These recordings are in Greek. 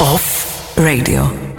Off Radio.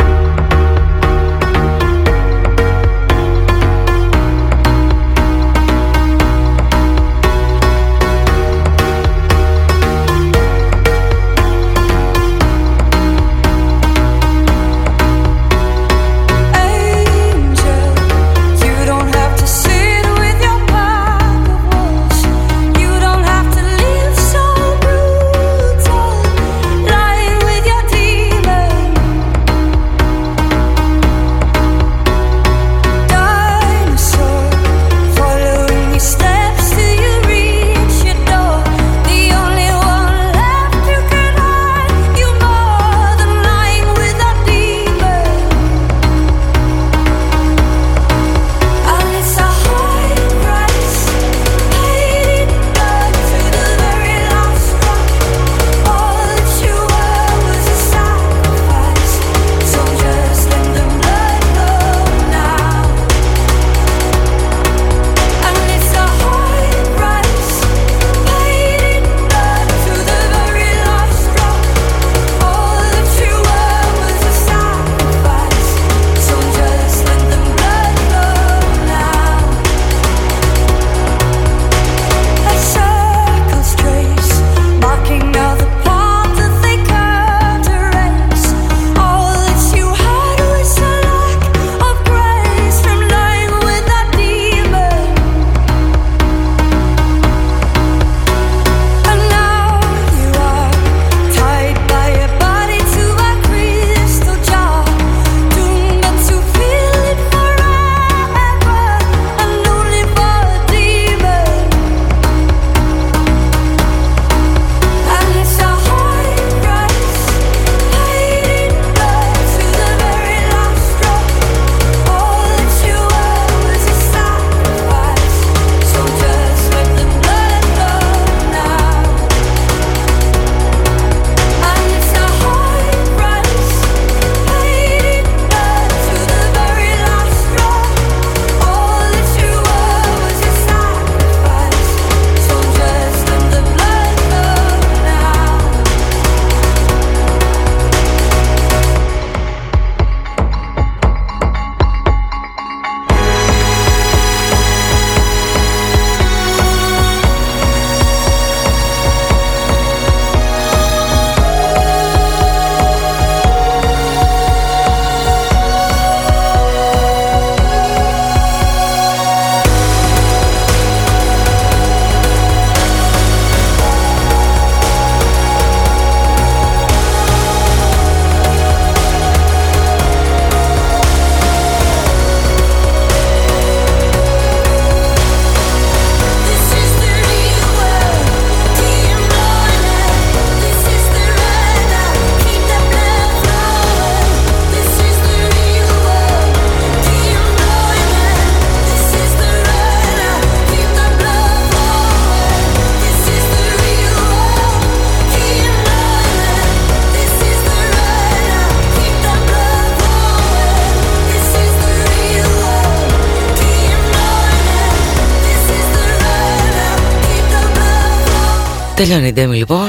Τελειώνει η Ντέμι λοιπόν.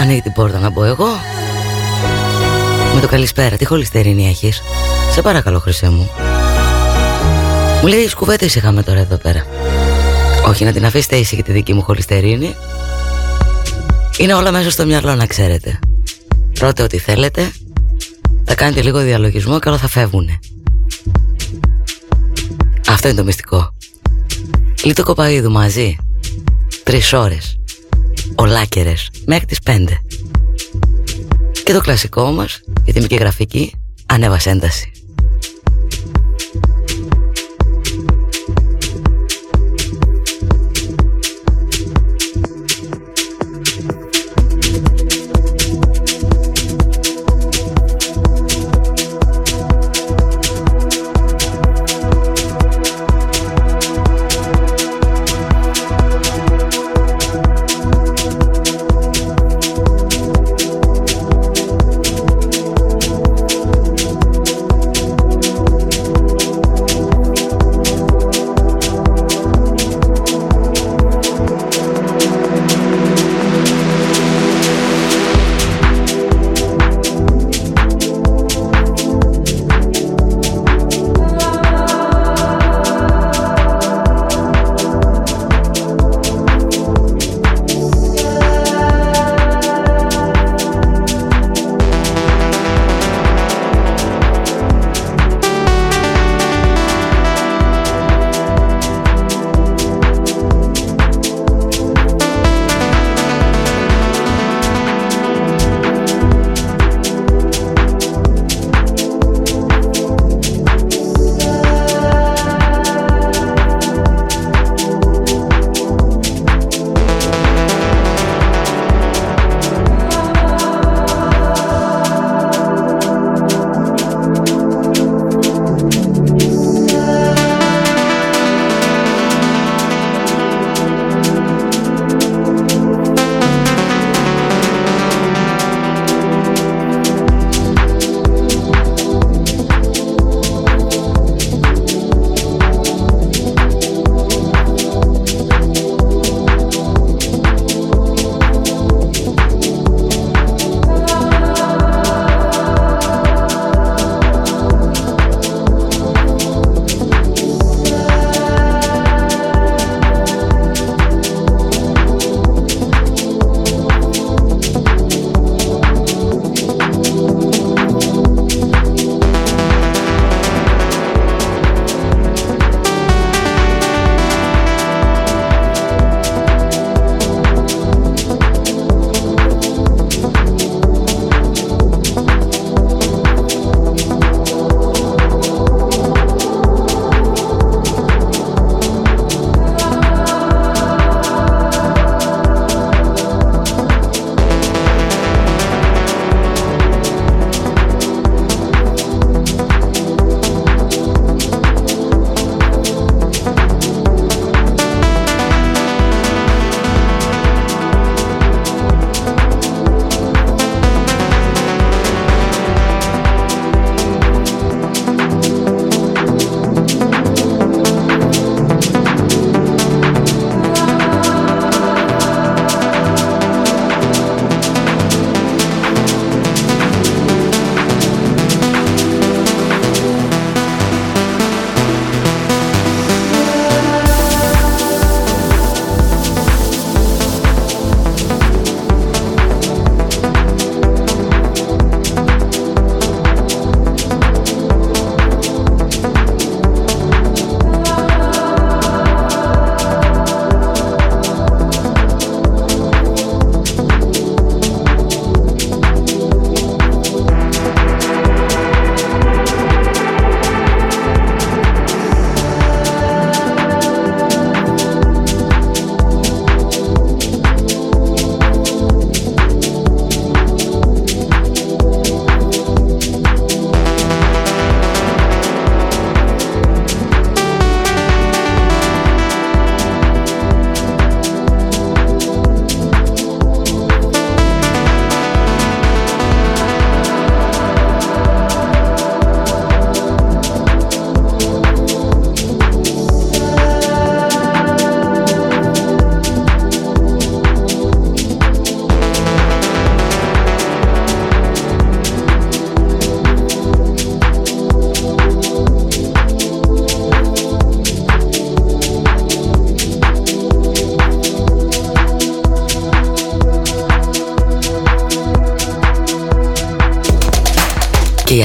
Ανοίγει την πόρτα να μπω εγώ. Με το καλησπέρα Τι χολυστερίνη έχεις; Σε παρακαλώ χρυσέ μου. Μου λέει κουβέντες είχαμε τώρα εδώ πέρα Όχι να την αφήσετε ήσυχη τη δική μου χολυστερίνη. Είναι όλα μέσα στο μυαλό να ξέρετε. Ρώτε ό,τι θέλετε. Θα κάνετε λίγο διαλογισμό και όλα θα φεύγουνε. Αυτό είναι το μυστικό. Λίτο κοπαίδου μαζί. Τρεις ώρες ολάκερες μέχρι τις 5 και το κλασικό μας για τη γραφική ανέβασε ένταση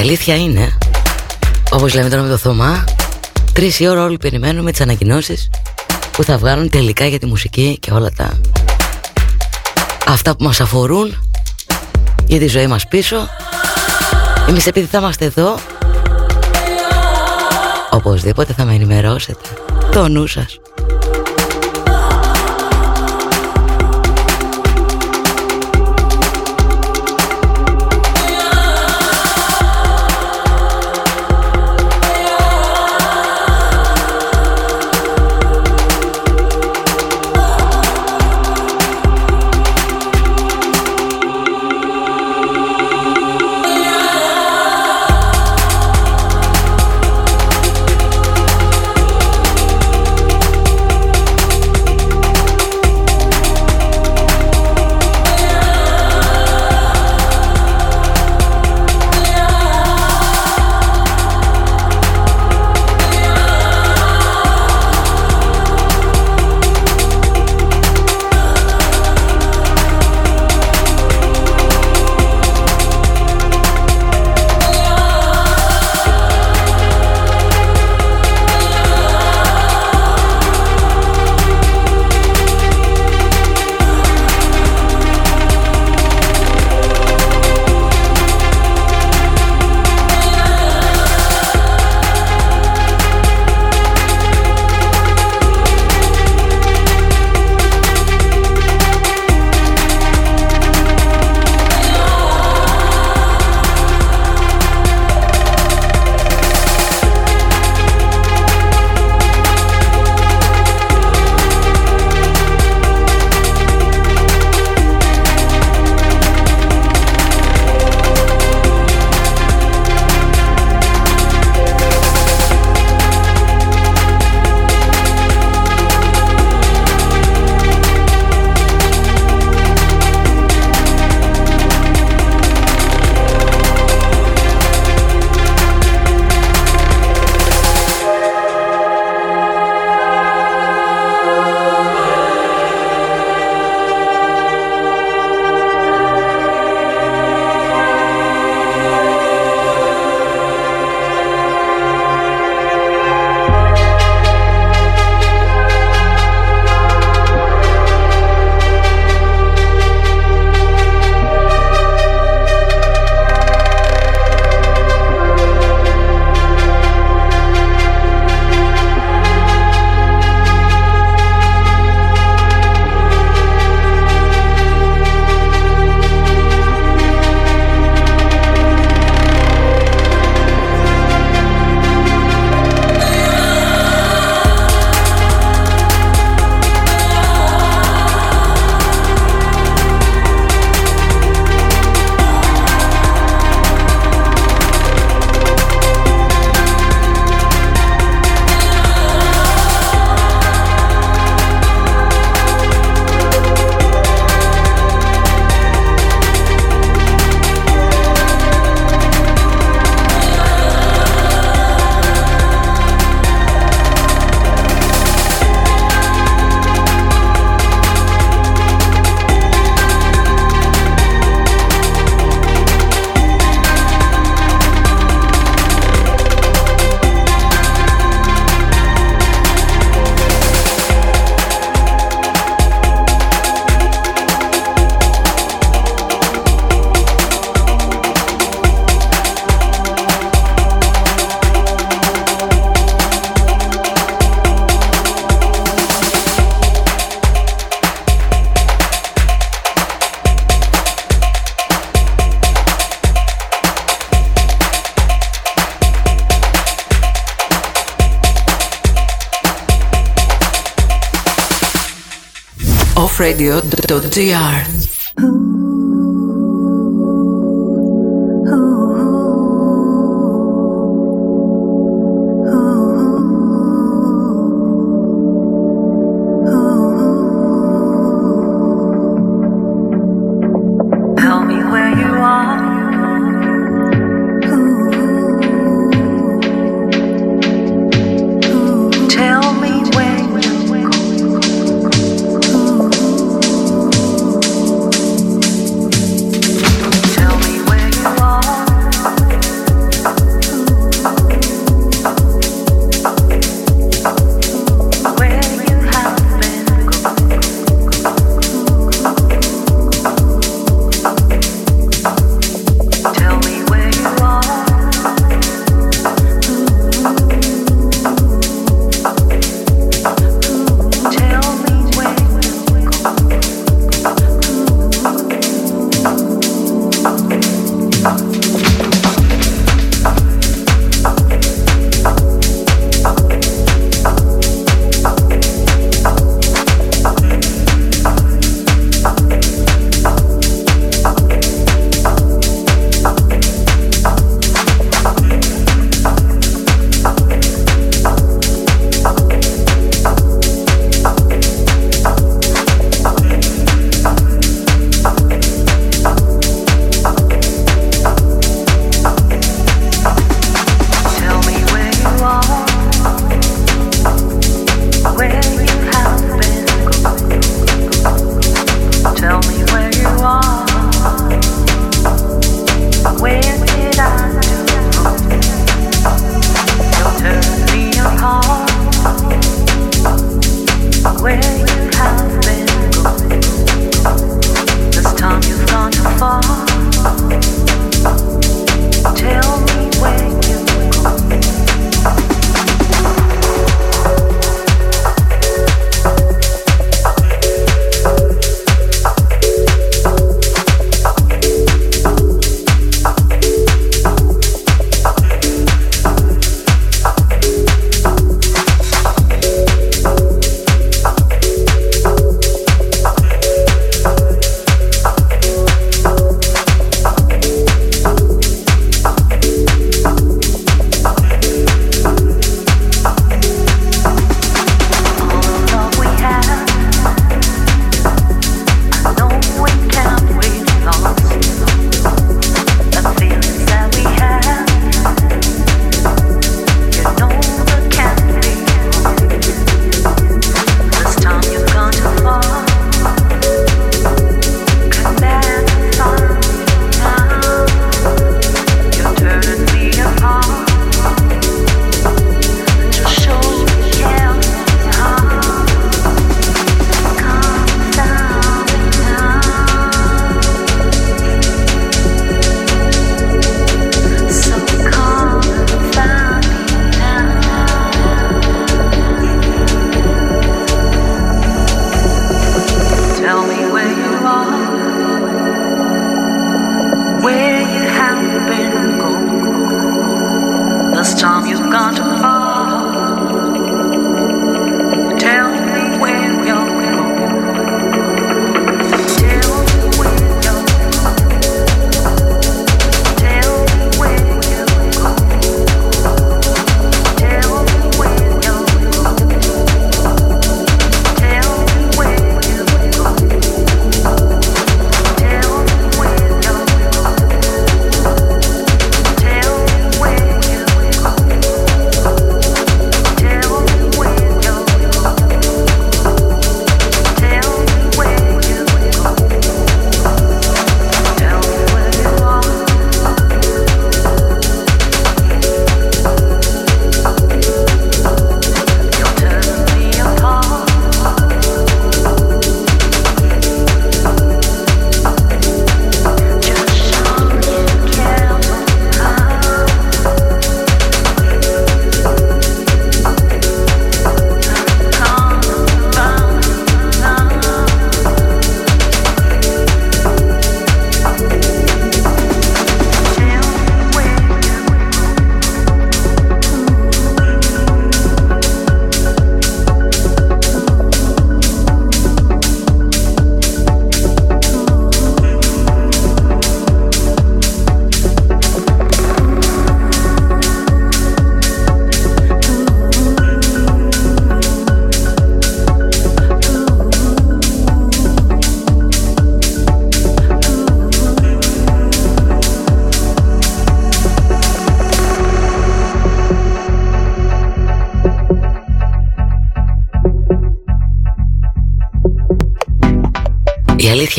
αλήθεια είναι, όπως λέμε τώρα με το Θωμά, τρεις η ώρα όλοι περιμένουμε τις ανακοινώσεις που θα βγάλουν τελικά για τη μουσική και όλα τα αυτά που μας αφορούν για τη ζωή μας πίσω. Εμείς επειδή θα είμαστε εδώ οπωσδήποτε θα με ενημερώσετε το νου σας radio.gr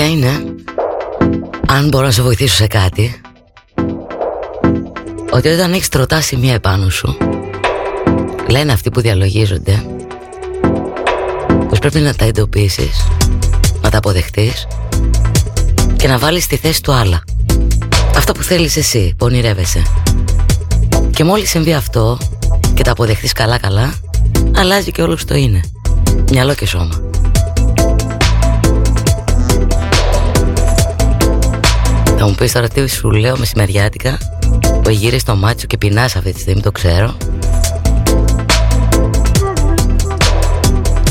αλήθεια είναι Αν μπορώ να σε βοηθήσω σε κάτι Ότι όταν έχεις τροτά σημεία επάνω σου Λένε αυτοί που διαλογίζονται Πως πρέπει να τα εντοπίσεις Να τα αποδεχτείς Και να βάλεις στη θέση του άλλα. Αυτό που θέλεις εσύ που ονειρεύεσαι. Και μόλις συμβεί αυτό Και τα αποδεχτείς καλά καλά Αλλάζει και όλο το είναι. Μυαλό και σώμα Θα μου πεις τώρα τι σου λέω μεσημεριάτικα Που γύρεις το μάτσο και πεινάς αυτή τη στιγμή το ξέρω.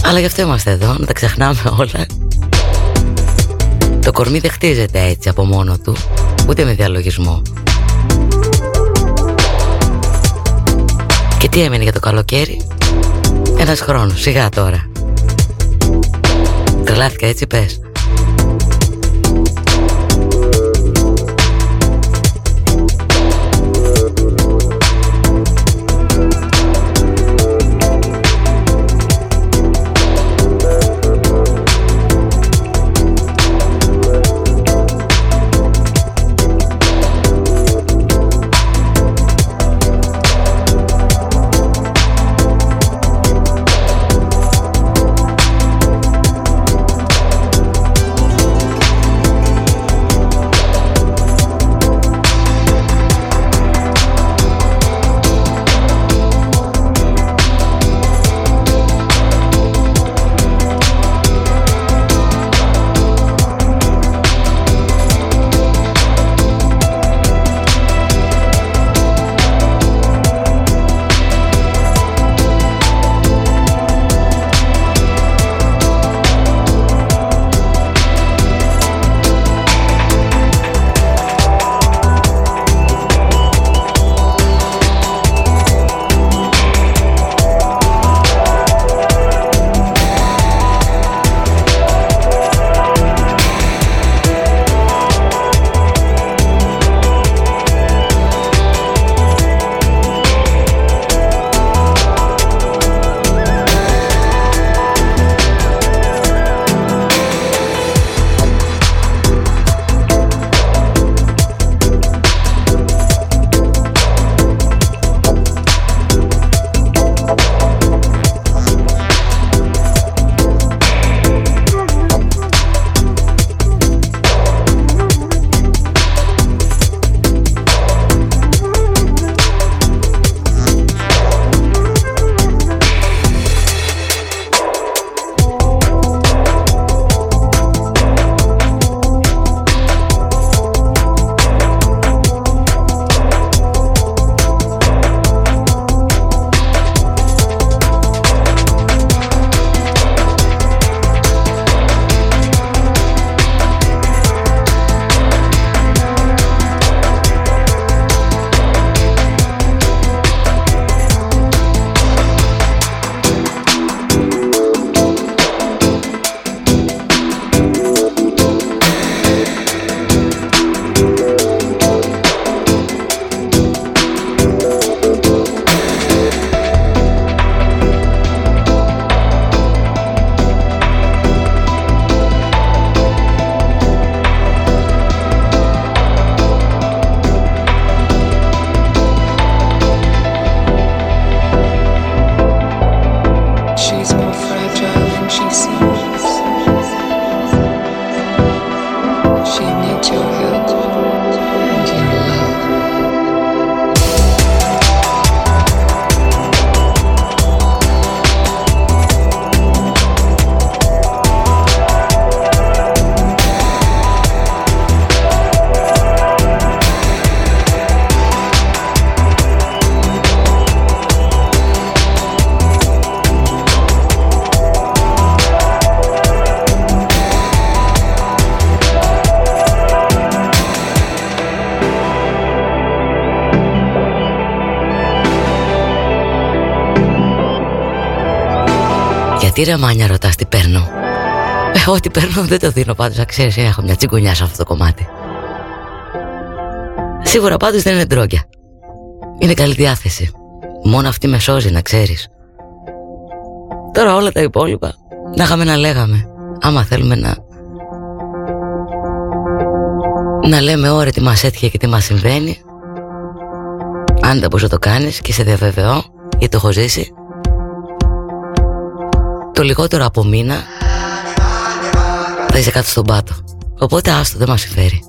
Αλλά γι' αυτό είμαστε εδώ Να τα ξεχνάμε όλα. Το κορμί δεν χτίζεται έτσι από μόνο του Ούτε με διαλογισμό. Και τι έμεινε για το καλοκαίρι; Ένας χρόνος, σιγά τώρα. Τρελάθηκα έτσι πες Τι ρε μάνια ρωτάς τι παίρνω; Ε, Ό,τι παίρνω δεν το δίνω πάντως. Να ξέρεις έχω μια τσιγκουνιά σε αυτό το κομμάτι. Σίγουρα πάντως δεν είναι ντρόγκια. Είναι καλή διάθεση. Μόνο αυτή με σώζει να ξέρεις. Τώρα όλα τα υπόλοιπα Να είχαμε να λέγαμε. Άμα θέλουμε να Να λέμε ώρα τι μας έτυχε και τι μας συμβαίνει Αν δεν μπορείς να το κάνεις και σε διαβεβαιώ Γιατί το έχω ζήσει Το λιγότερο από μήνα Θα είσαι κάτω στον πάτο. Οπότε άστο δεν μας συμφέρει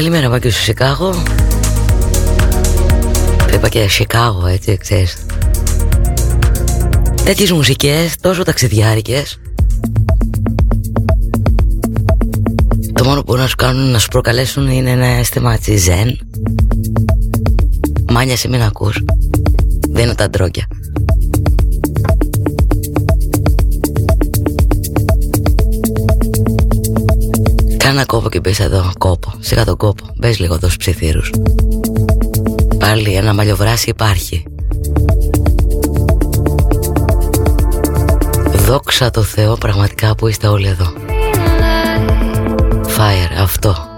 Καλημέρα Μάκη στο Σικάγο Το είπα και Σικάγο έτσι ξέρεις. Τέτοιες μουσικές τόσο ταξιδιάρικες. Το μόνο που μπορούν να σου κάνουν να σου προκαλέσουν είναι ένα αίσθημα έτσι ζεν Μάνια σε μην ακούς. Δεν είναι τα ντρόκια Κάνα κόπο και μπες εδώ κόπο. Σιγά τον κόπο. Μπες λίγο εδώ στους ψιθύρους. Πάλι ένα μαλλιοβράσι υπάρχει. Δόξα τω Θεώ πραγματικά που είστε όλοι εδώ. Fire αυτό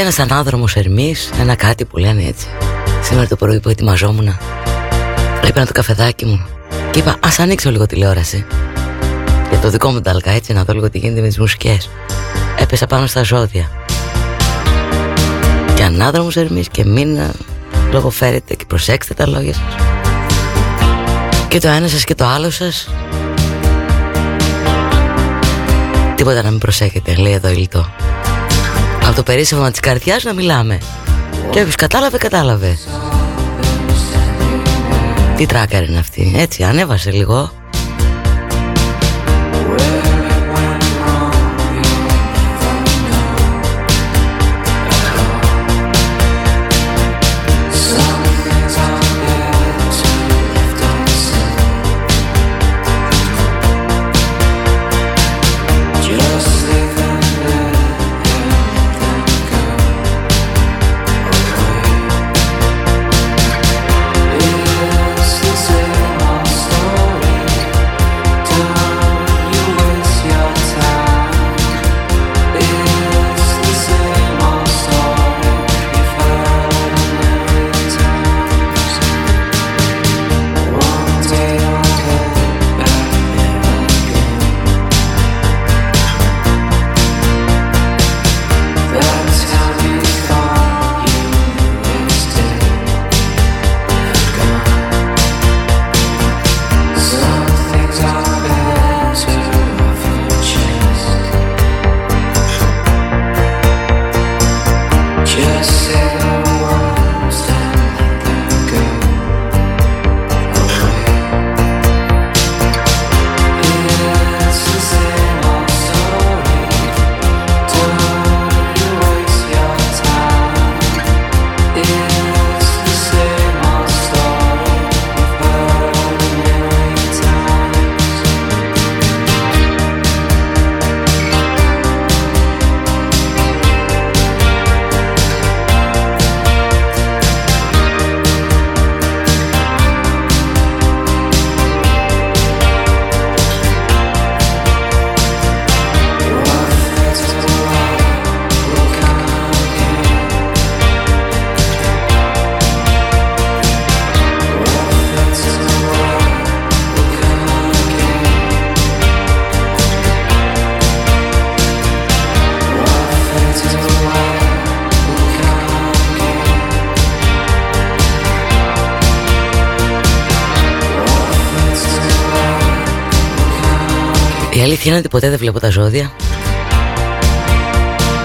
Εντάξει, ένας ανάδρομος Ερμής, ένα κάτι που λένε έτσι. Σήμερα το πρωί που ετοιμαζόμουν, έπαιρνα το καφεδάκι μου και είπα ας ανοίξω λίγο τηλεόραση. Για το δικό μου ταλκά έτσι να δω λίγο τι γίνεται με τις μουσικές. Έπεσα πάνω στα ζώδια. Και ανάδρομος Ερμής και μην ε, λογοφέρετε και προσέξτε τα λόγια σας. Και το ένα σας και το άλλο σας Τίποτα να μην προσέχετε, λέει εδώ η Λιτό. Από το περίσσευμα της καρδιάς να μιλάμε. Και όποιος κατάλαβε, κατάλαβε. Τι τράκαρ είναι αυτή, έτσι, ανέβασε λίγο. Η αλήθεια είναι ότι ποτέ δεν βλέπω τα ζώδια.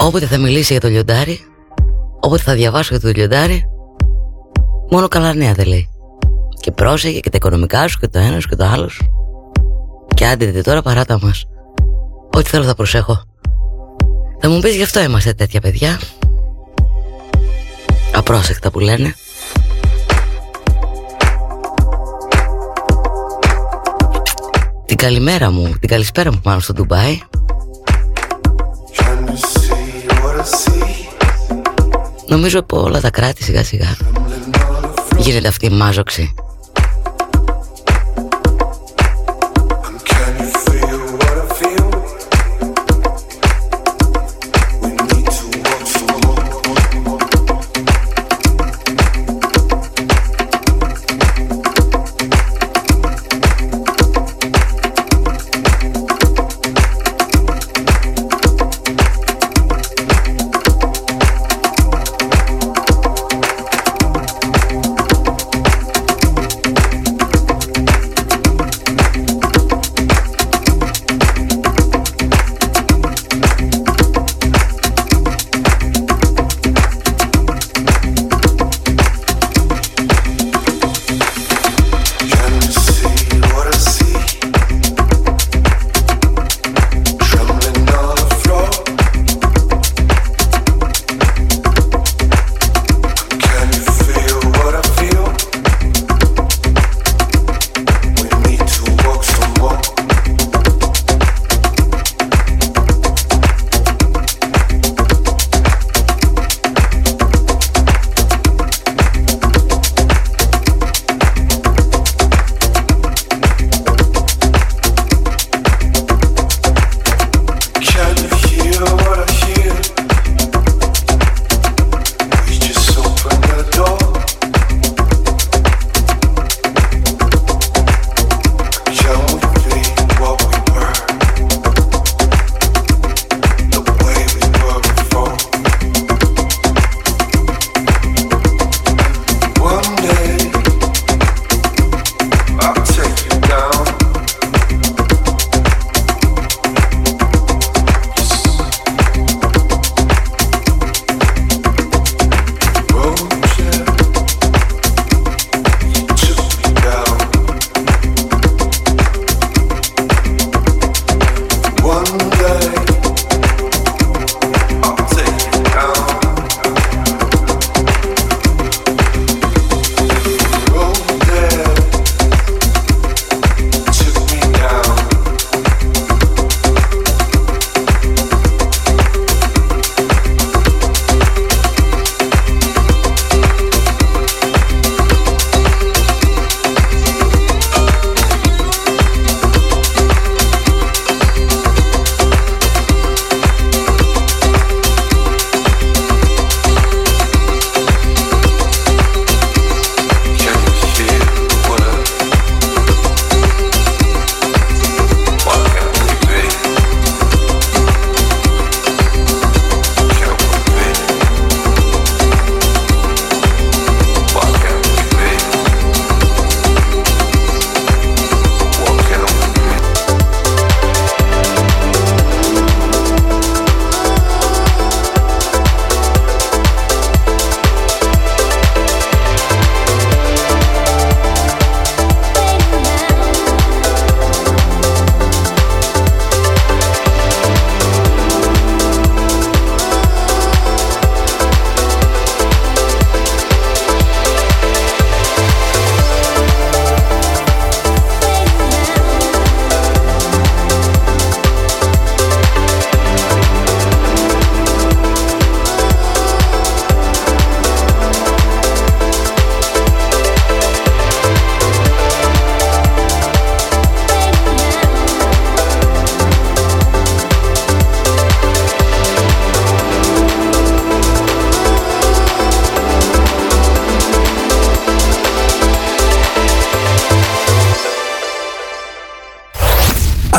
Όποτε θα μιλήσει για το λιοντάρι, όποτε θα διαβάσω για το λιοντάρι, μόνο καλά νέα δεν λέει. Και πρόσεχε και τα οικονομικά σου και το ένας σου και το άλλος. σου. Και άντε δε τώρα παράτα μας. Ό,τι θέλω θα προσέχω. Θα μου πεις γι' αυτό είμαστε τέτοια παιδιά. Απρόσεκτα που λένε. Καλημέρα μου, την καλησπέρα μου πάνω στο Ντουμπάι Trying to see what I see. Νομίζω από όλα τα κράτη σιγά σιγά Γίνεται αυτή η μάζοξη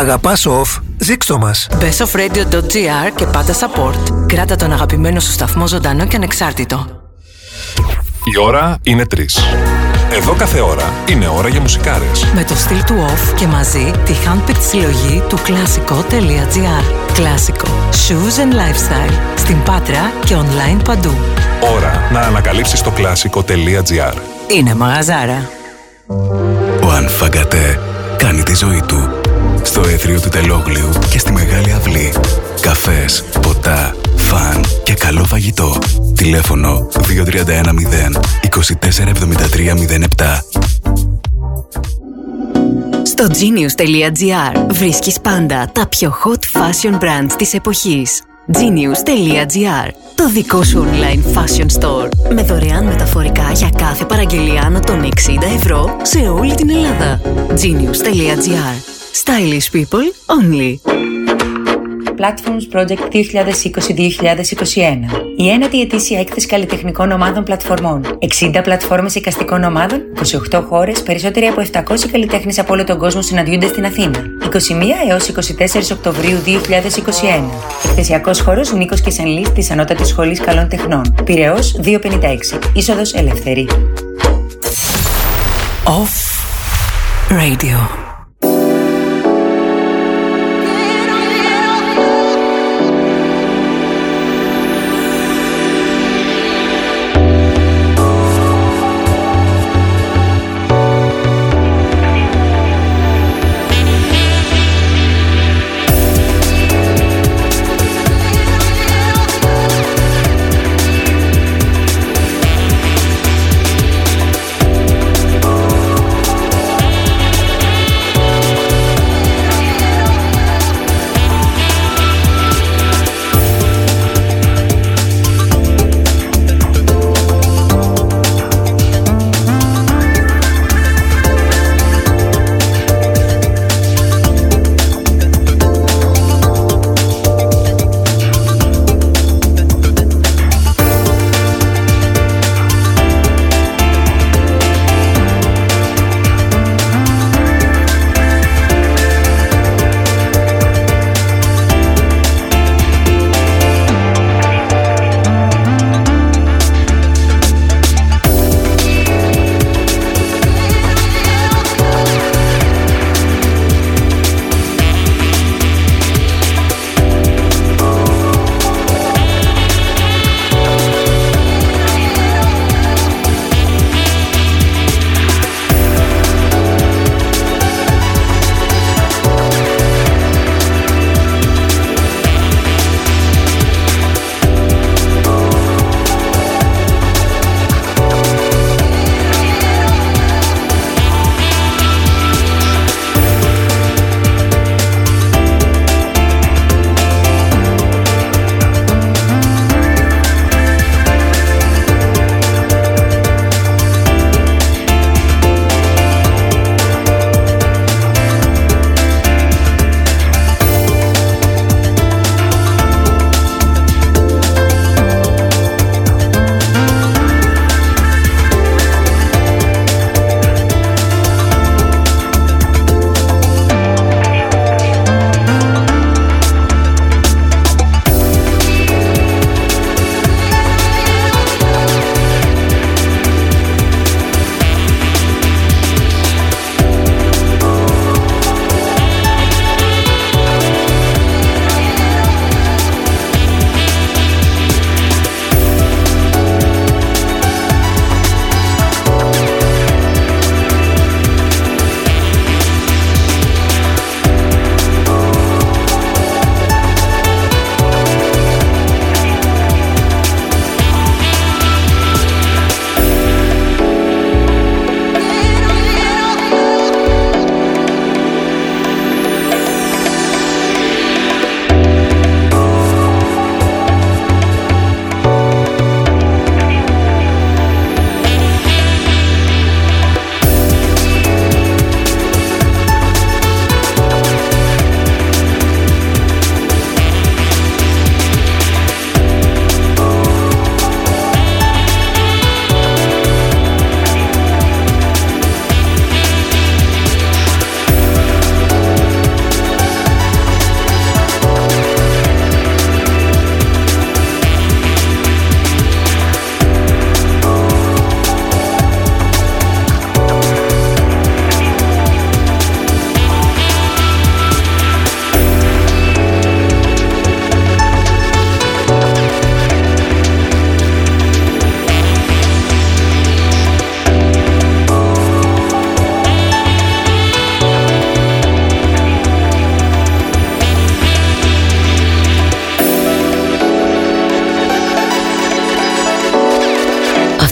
Αγαπάς off, ζήξτο μας. Μπες στο offradio.gr και πάτα support. Κράτα τον αγαπημένο σου σταθμό ζωντανό και ανεξάρτητο. Η ώρα είναι 3. Εδώ κάθε ώρα είναι ώρα για μουσικάρες. Με το στυλ του off και μαζί τη handpicked συλλογή του κλασικό.gr. Κλασικό. Shoes and lifestyle. Στην Πάτρα και online παντού. Ώρα να ανακαλύψεις το κλασικό.gr. Είναι μαγαζάρα. Ο Ανφαγκατέ κάνει τη ζωή του. Στο έθριο του Τελόγλιου και στη Μεγάλη Αυλή. Καφές, ποτά, φαν και καλό φαγητό. Τηλέφωνο 2310 247307. Στο genius.gr βρίσκεις πάντα τα πιο hot fashion brands της εποχής. genius.gr Το δικό σου online fashion store με δωρεάν μεταφορικά για κάθε παραγγελία άνω των 60 ευρώ σε όλη την Ελλάδα. genius.gr Stylish people only. Platforms Project 2020-2021. Η ένατη ετήσια έκθεση καλλιτεχνικών ομάδων πλατφορμών. 60 πλατφόρμες εικαστικών ομάδων, 28 χώρες, περισσότεροι από 700 καλλιτέχνες από όλο τον κόσμο συναντιούνται στην Αθήνα. 21 έως 24 Οκτωβρίου 2021. Εκθεσιακός χώρος Νίκος και Σανλής της Ανώτατης Σχολής Καλών Τεχνών. Πυραιός 256. Είσοδος ελεύθερη. Off Radio.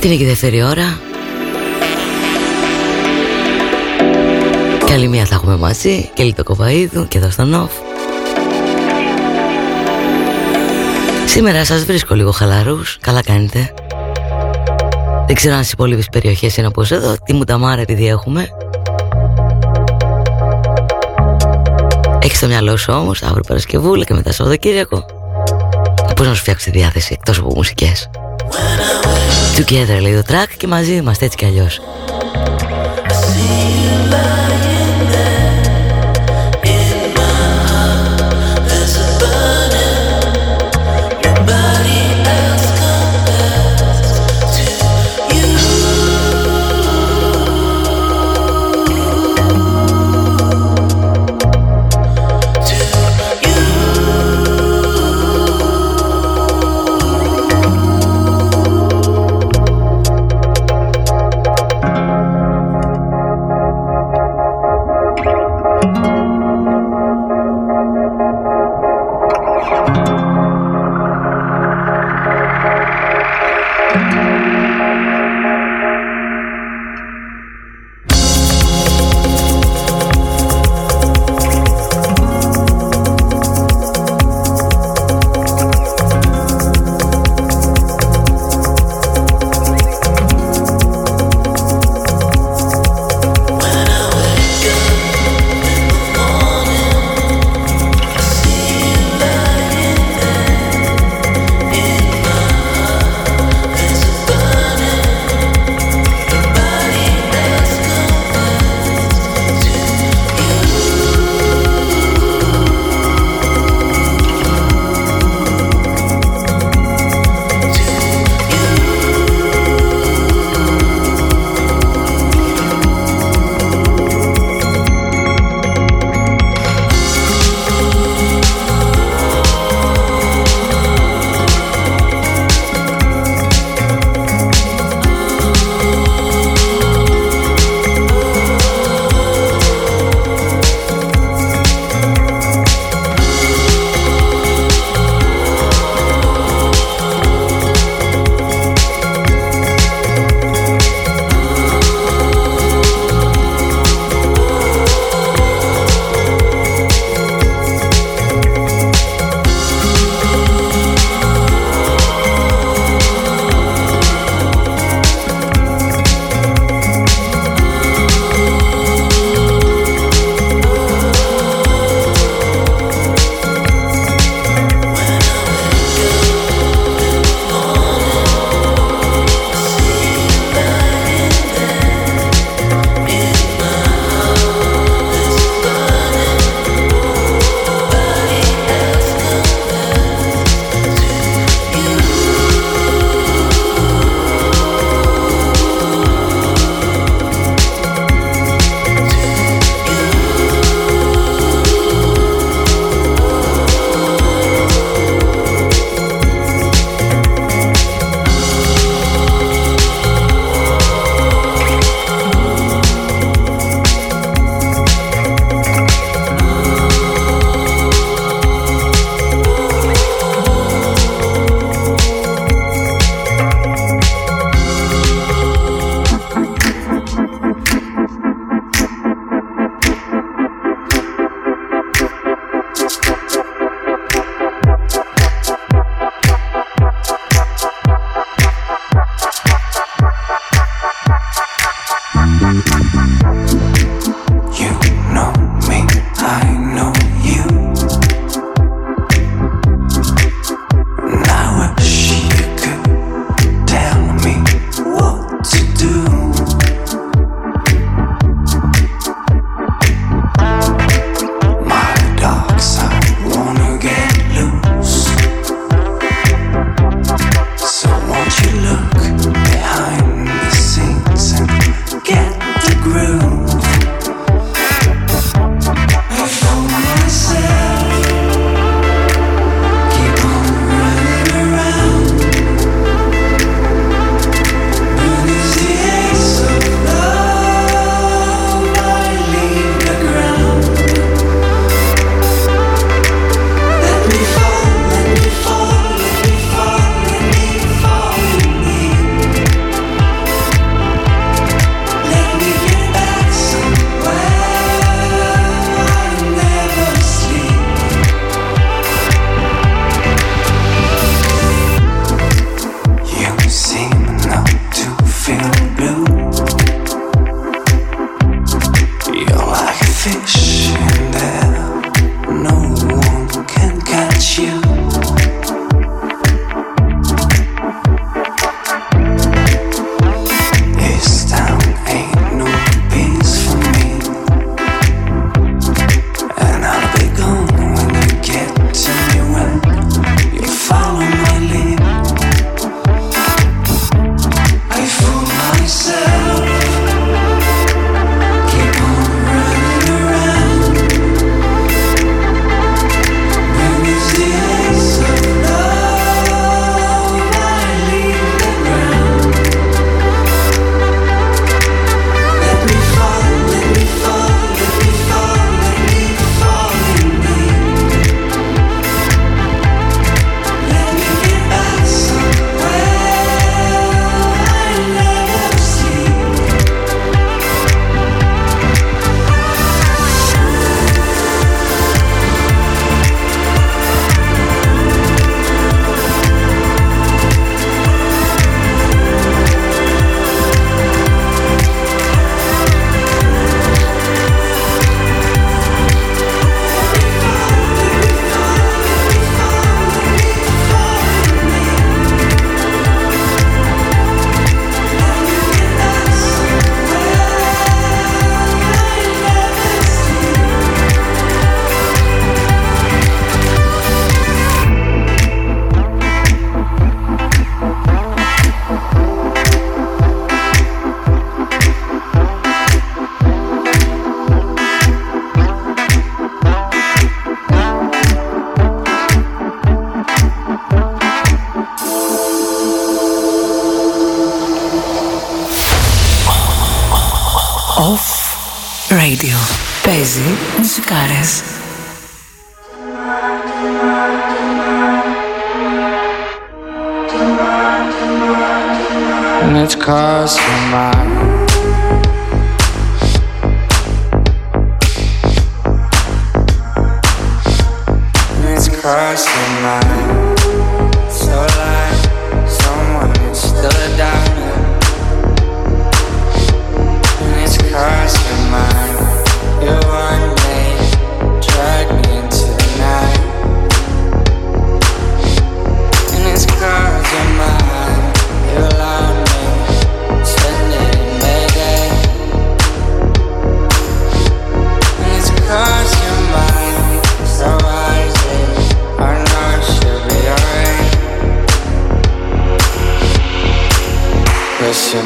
Αυτή είναι και η δεύτερη ώρα. Καλή μία θα έχουμε μαζί και Λίτο Κοβαίδου και εδώ στο Νοφ. Σήμερα σας βρίσκω λίγο χαλαρούς, καλά κάνετε. Δεν ξέρω αν στις υπόλοιπες περιοχές είναι όπως εδώ, τι μου τα μάρα επειδή έχουμε. Έχεις στο μυαλό σου όμως αύριο Παρασκευούλα και μετά Σαββατοκύριακο. Πώς να σου φτιάξει τη διάθεση εκτός από μουσικές; Together λέει το track και μαζί είμαστε έτσι κι αλλιώς.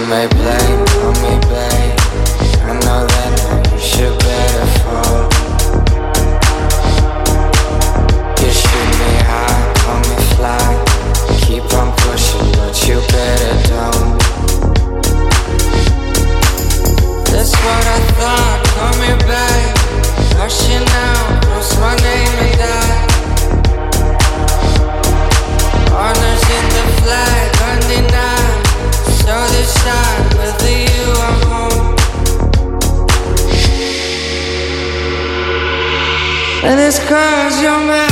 may blame, call me babe. I know that you should better fall. You shoot me high, call me fly. Keep on pushing, but you better don't. That's what I thought, call me babe. Hush it now, cross my name. just cause you're mad.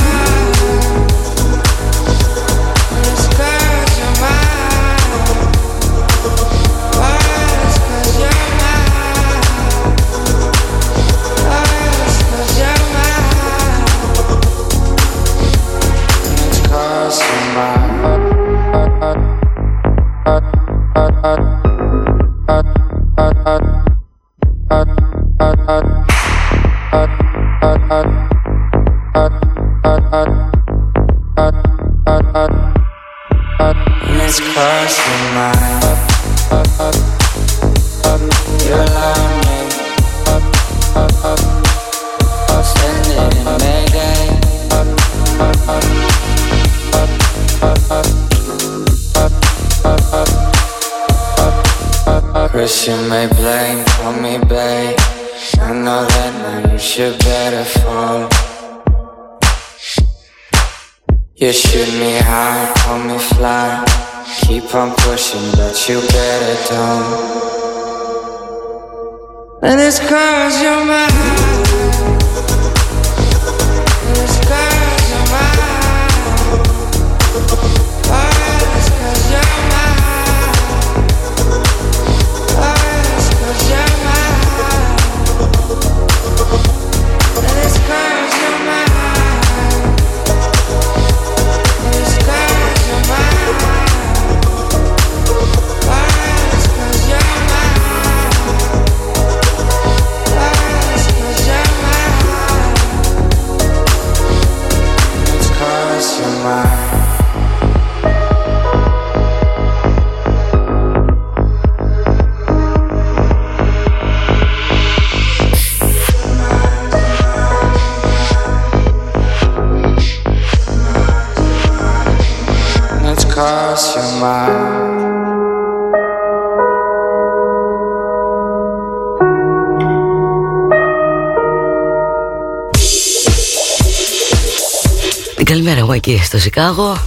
Και στο Σικάγο.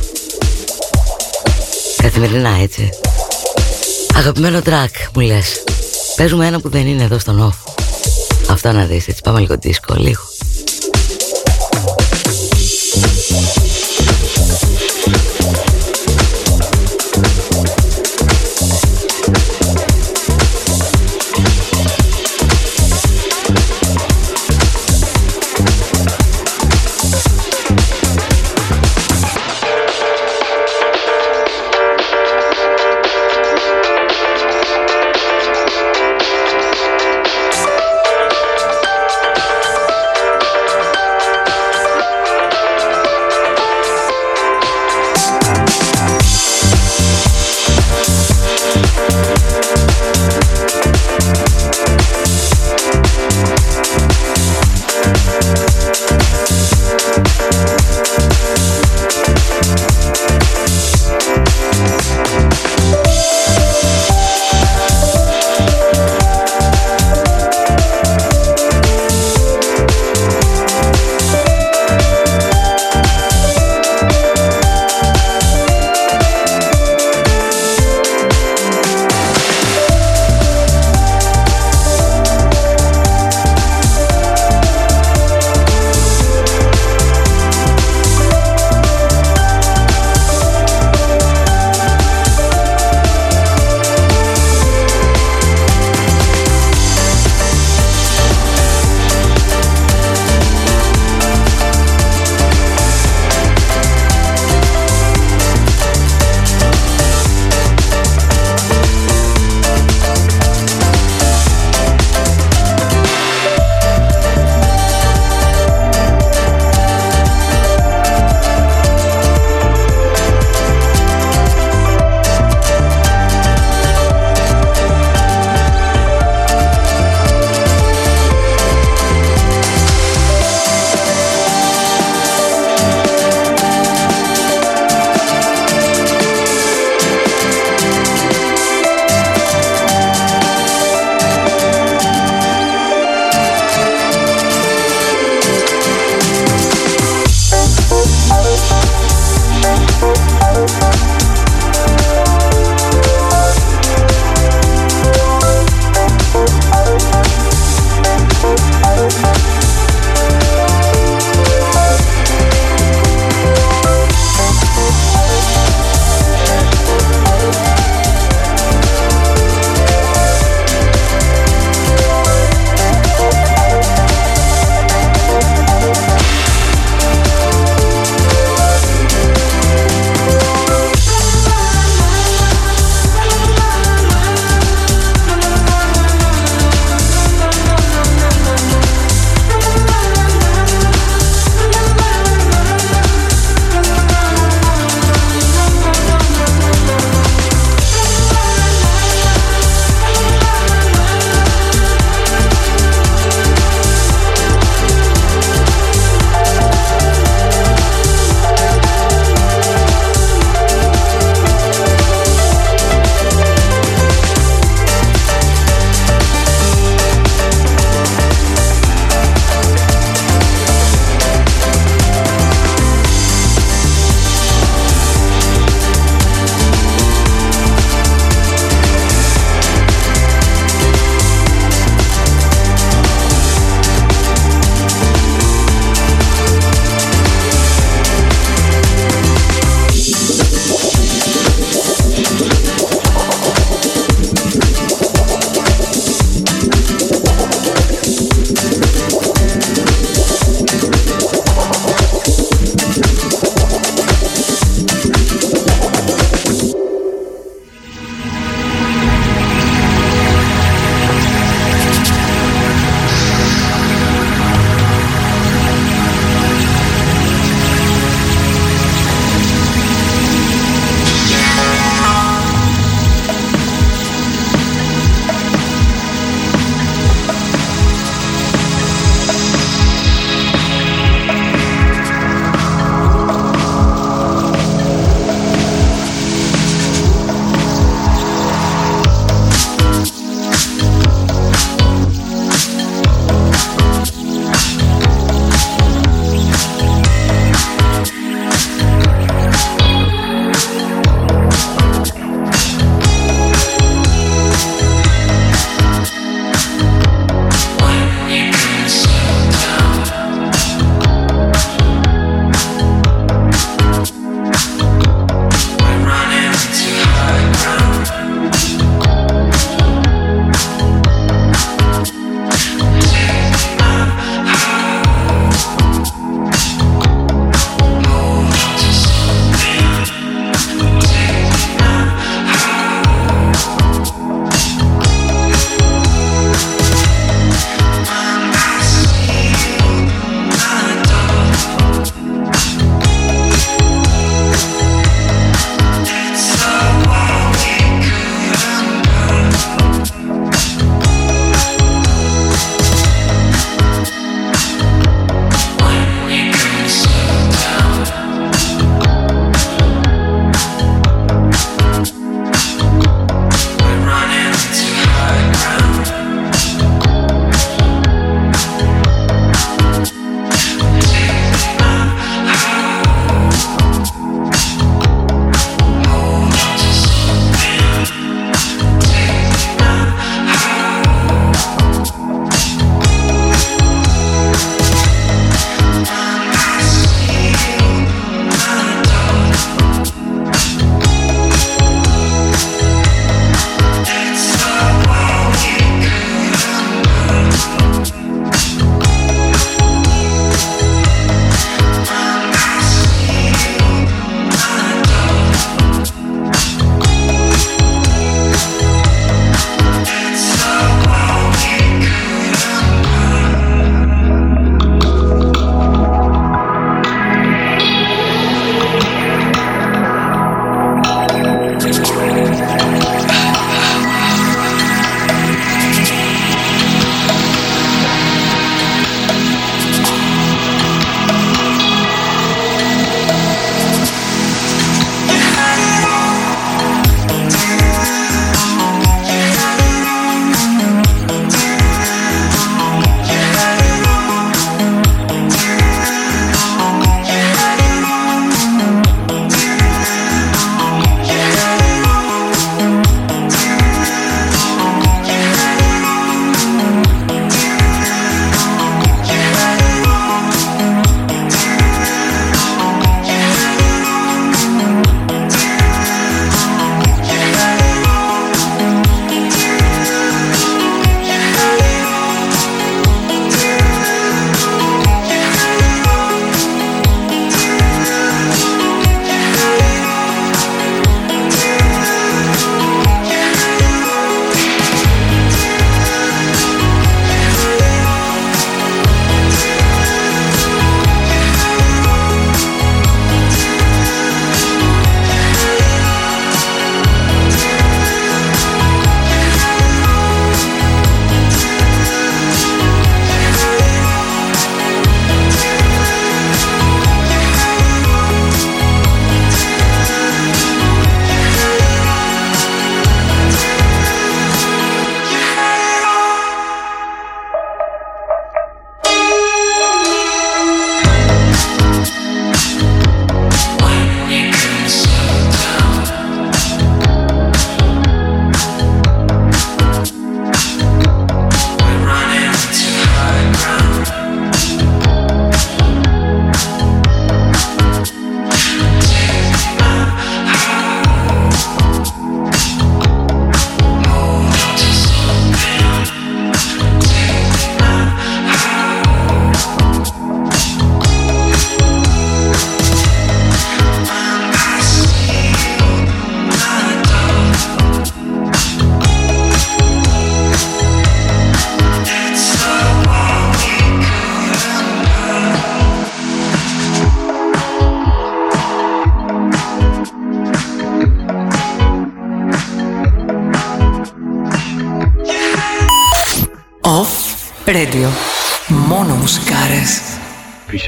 Καθημερινά έτσι. Αγαπημένο τρακ μου λες. Παίζουμε ένα που δεν είναι εδώ στον off. Αυτά να δεις έτσι. Πάμε λίγο δίσκο λίγο.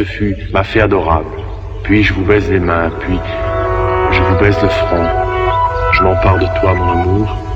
Ce fut ma fée adorable. Puis je vous baise les mains, puis je vous baise le front. Je m'empare de toi, mon amour.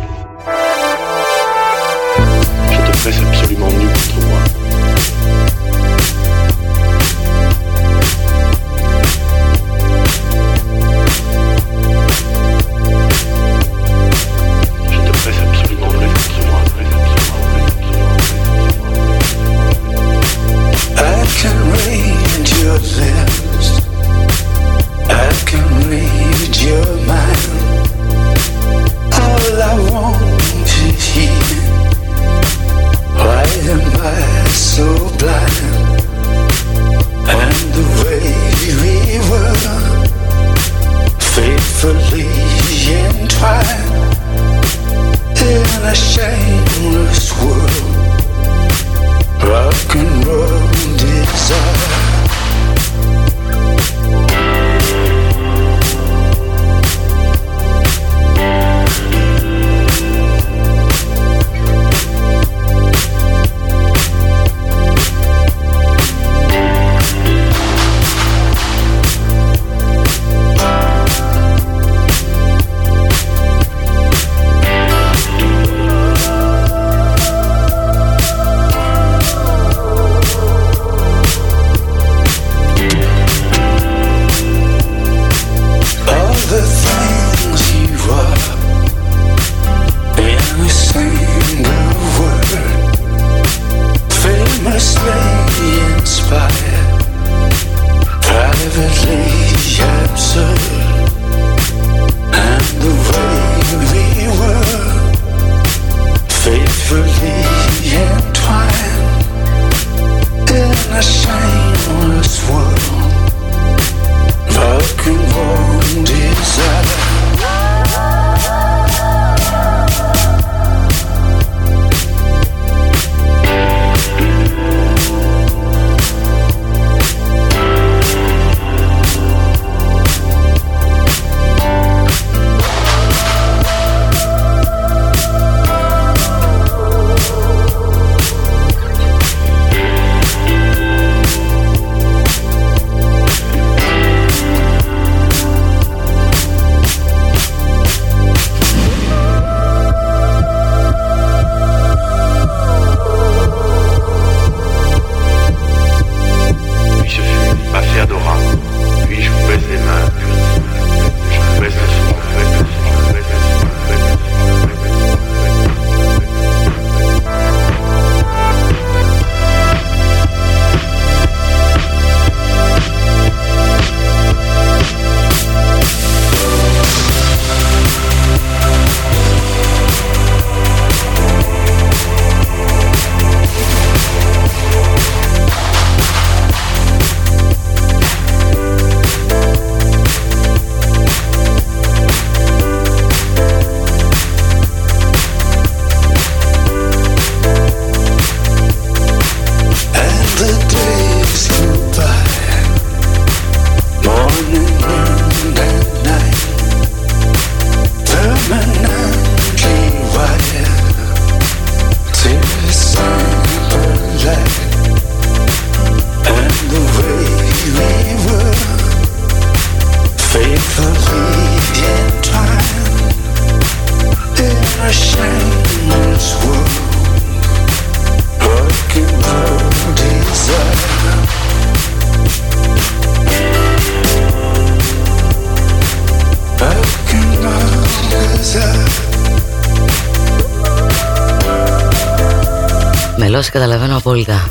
Μελώσει καταλαβαίνω απόλυτα.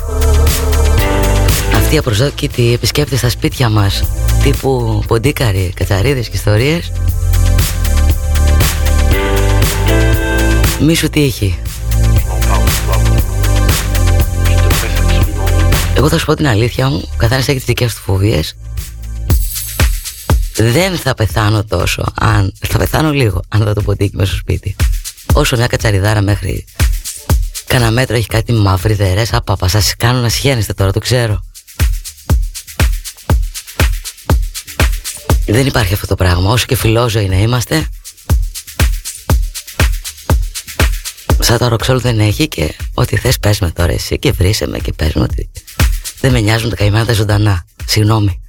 Αυτοί οι απροσδόκητοι επισκέπτες στα σπίτια μας τύπου ποντίκαροι, κατσαρίδες και ιστορίες μη σου τύχει. Εγώ θα σου πω την αλήθεια μου, ο καθένας έχει τις δικές του φοβίες. Δεν θα πεθάνω τόσο, αν θα πεθάνω λίγο, αν δω το ποντίκι μέσα στο σπίτι. Όσο μια κατσαριδάρα μέχρι Κάνα μέτρο έχει κάτι μαύριδερές Απαπα σας κάνω να σχένεστε τώρα το ξέρω Δεν υπάρχει αυτό το πράγμα Όσο και φιλόζωοι να είμαστε Σαν το Ροξόλ δεν έχει και ό,τι θες πες με τώρα εσύ και βρήσε με και πες με ότι δεν με νοιάζουν τα καημένα τα ζωντανά. Συγγνώμη.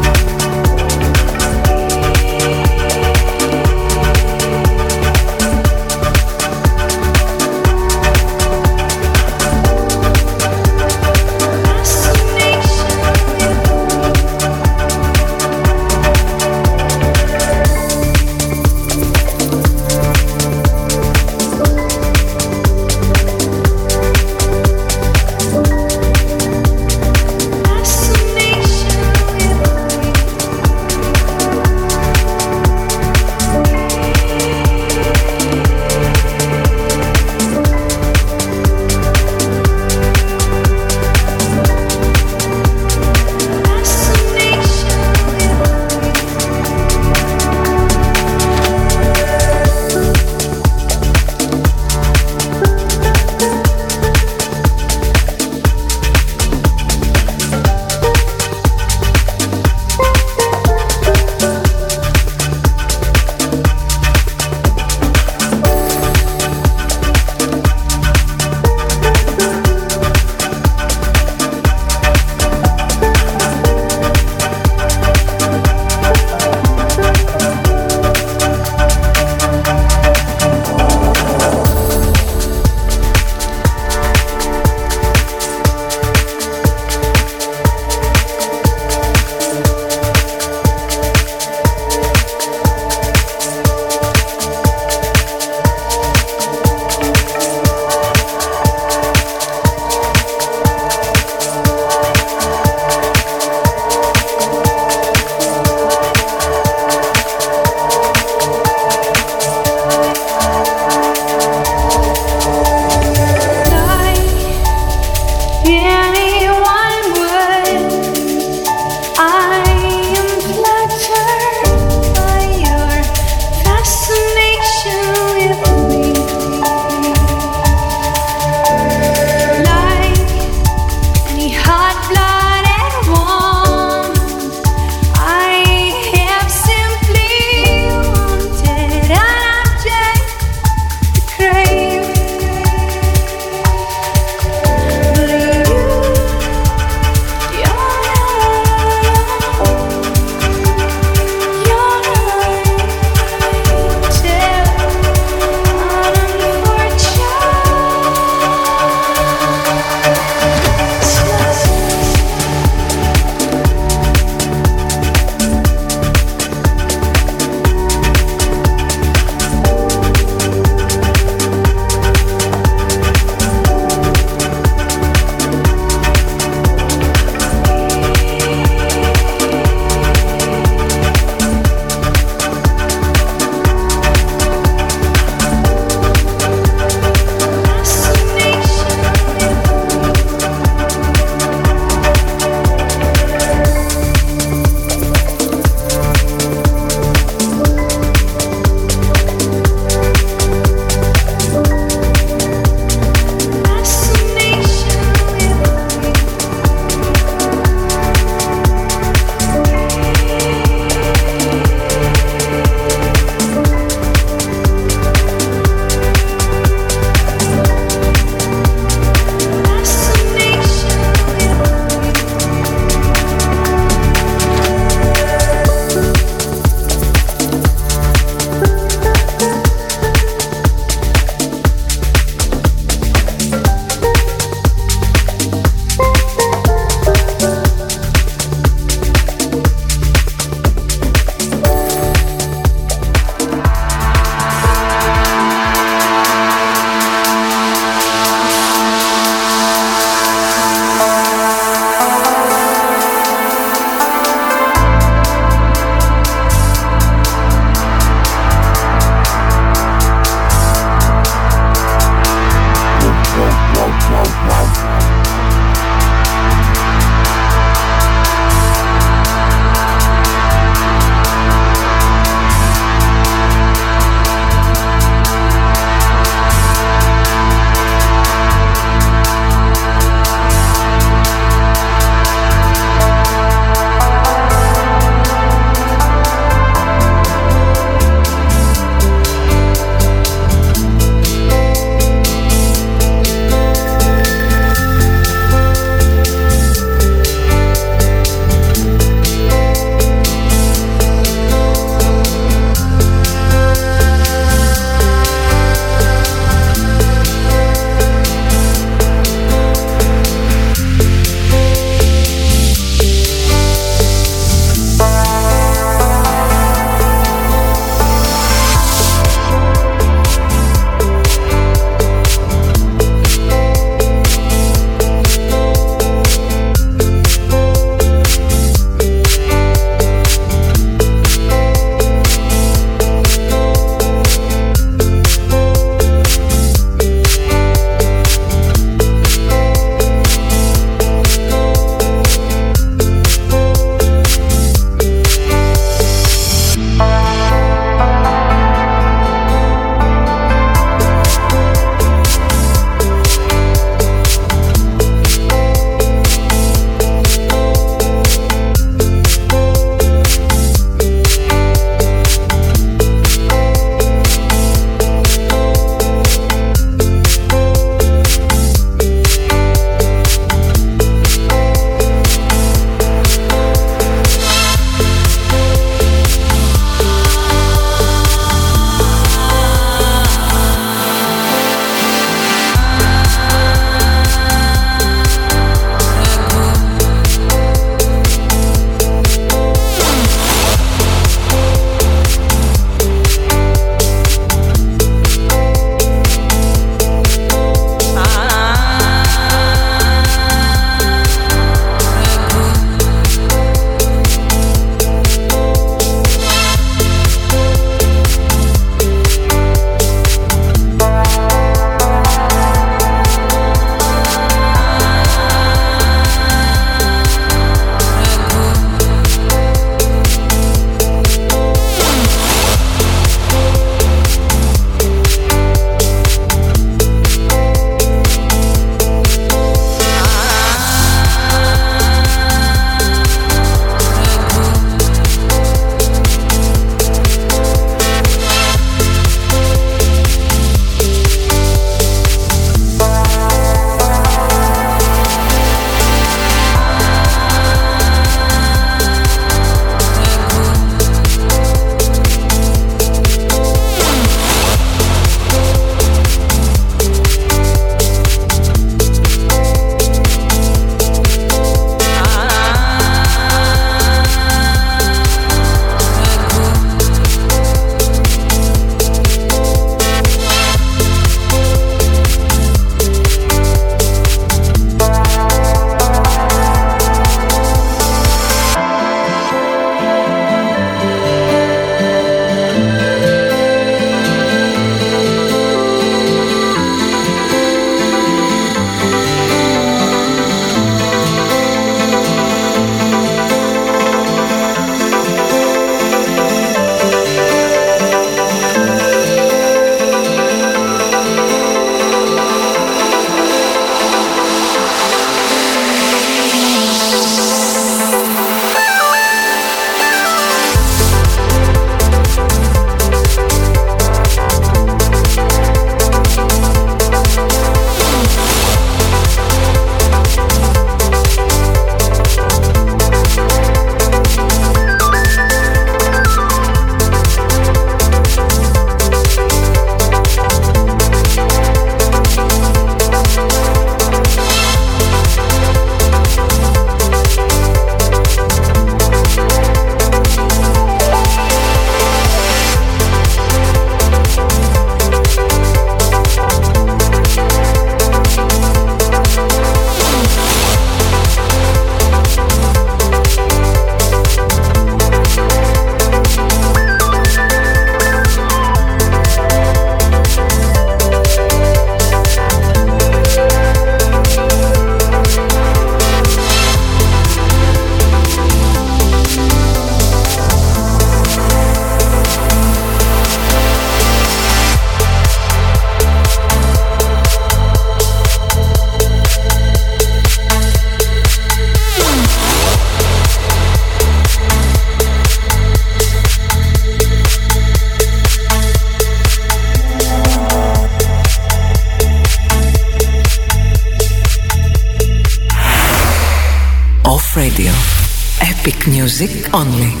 only.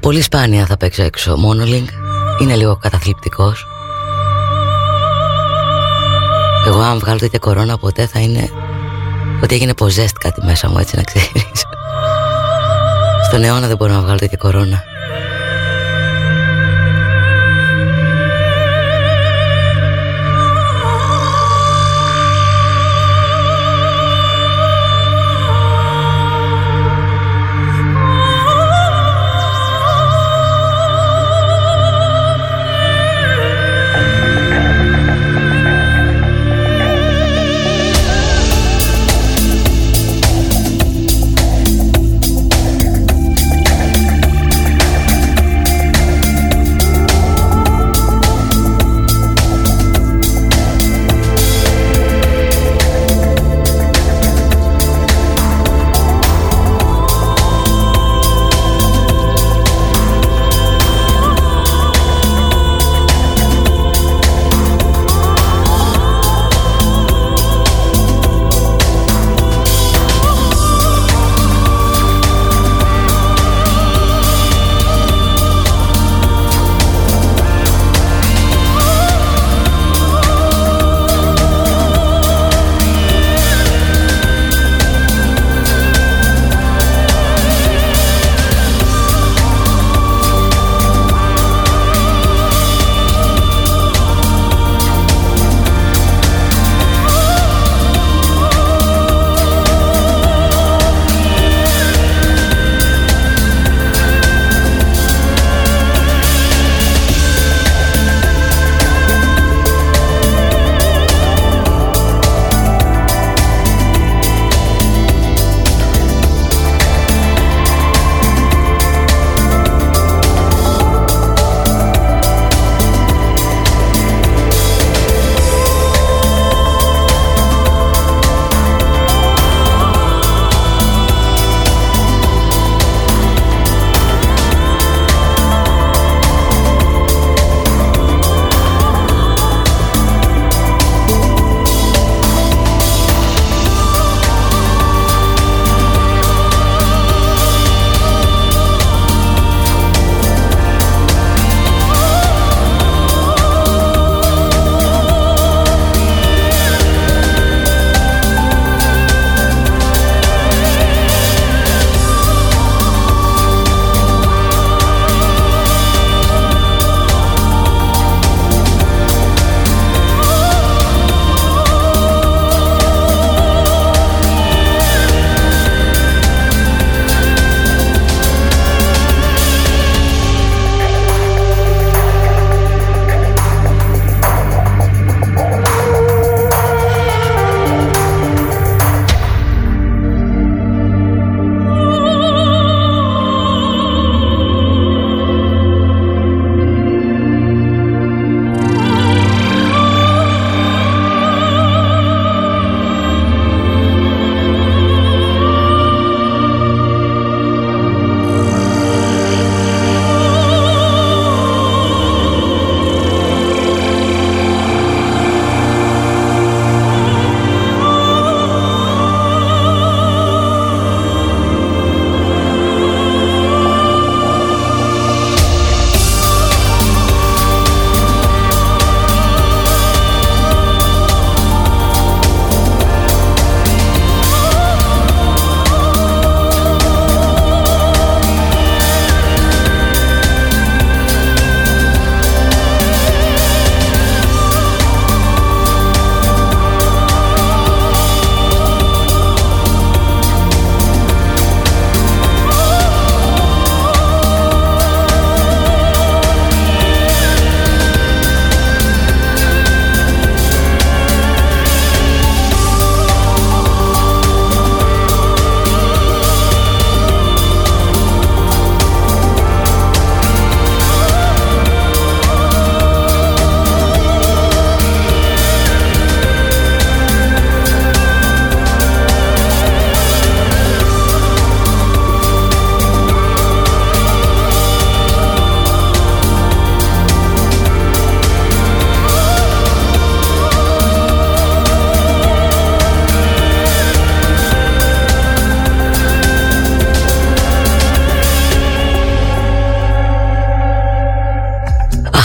πολύ σπάνια θα παίξω έξω. Monolink Είναι λίγο καταθλιπτικός. Εγώ αν βγάλω τέτοια κορώνα ποτέ θα είναι Ότι έγινε ποζέστ κάτι μέσα μου έτσι να ξέρεις. Στον αιώνα δεν μπορώ να βγάλω τέτοια κορώνα.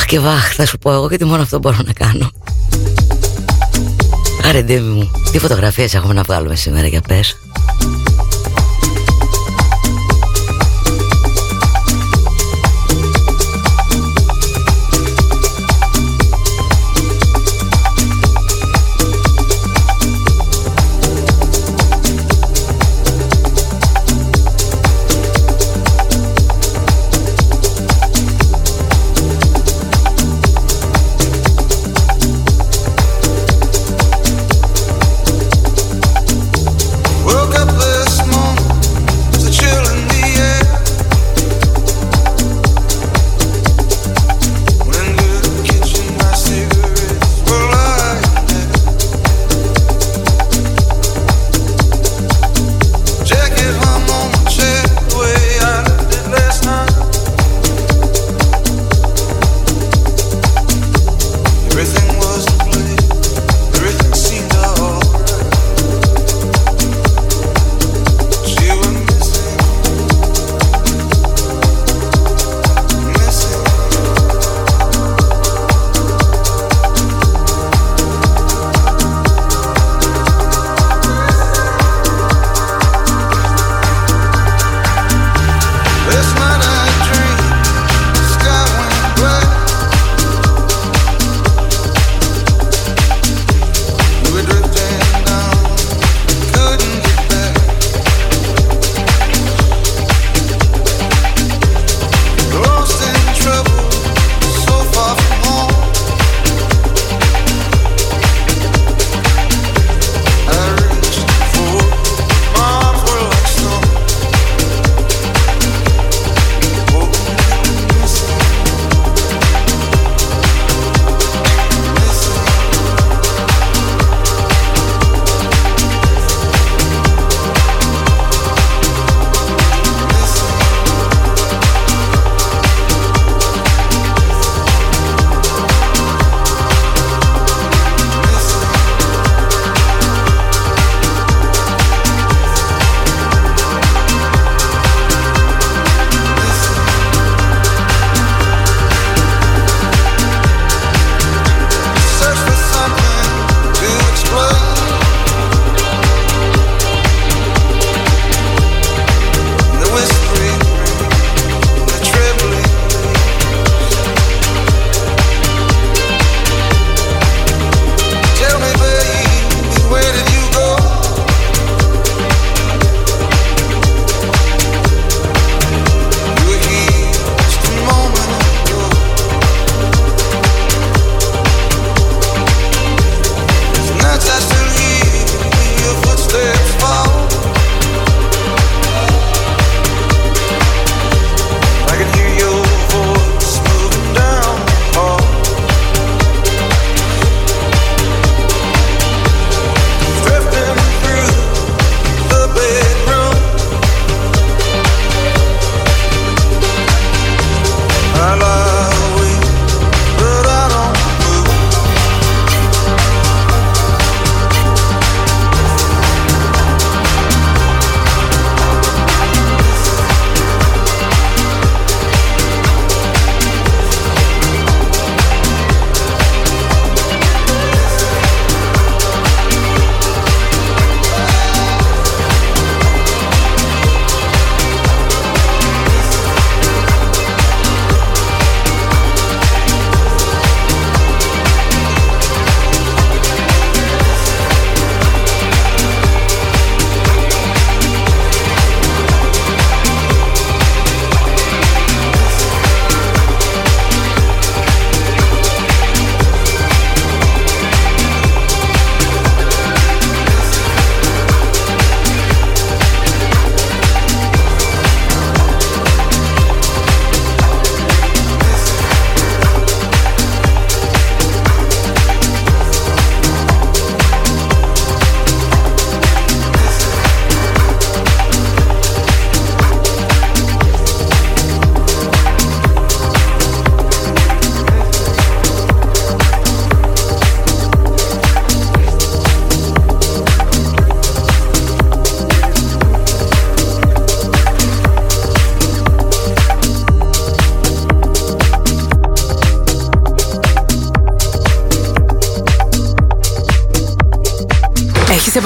Και βάχ, θα σου πω εγώ γιατί μόνο αυτό μπορώ να κάνω. Άρε Ντέμι μου, τι φωτογραφίες έχουμε να βγάλουμε σήμερα για πες.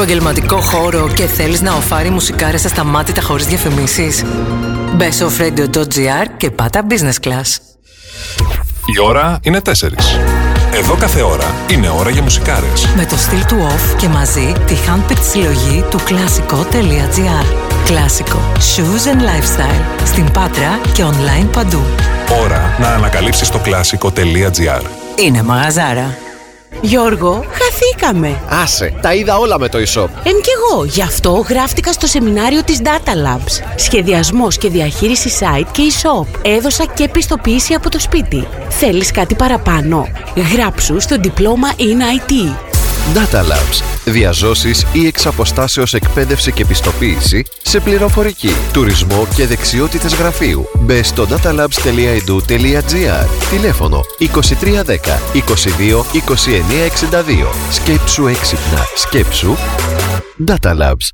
Επαγγελματικό χώρο και θέλεις να οφάρει μουσικάρες ασταμάτητα χωρίς διαφημίσεις; Μπες στο offradio.gr και πάτα business class. Η ώρα είναι 4. Εδώ κάθε ώρα είναι ώρα για μουσικάρες. Με το στυλ του off και μαζί τη handpicked συλλογή του κλασικό.gr. Κλασικό. Shoes and lifestyle. Στην Πάτρα και online παντού. Ώρα να ανακαλύψεις το κλασικό.gr. Είναι μαγαζάρα. Γιώργο, χαθήκαμε. Άσε, τα είδα όλα με το e-shop. Εν κι εγώ, γι' αυτό γράφτηκα στο σεμινάριο της Data Labs. Σχεδιασμός και διαχείριση site και e-shop. Έδωσα και πιστοποίηση από το σπίτι. Θέλεις κάτι παραπάνω; Γράψου στο διπλώμα in IT. Data Labs. Διαζώσεις ή εξ αποστάσεως εκπαίδευση και πιστοποίηση σε πληροφορική, τουρισμό και δεξιότητες γραφείου. Μπε στο datalabs.edu.gr Τηλέφωνο 2310 22 2962 Σκέψου έξυπνα. Σκέψου Data Labs.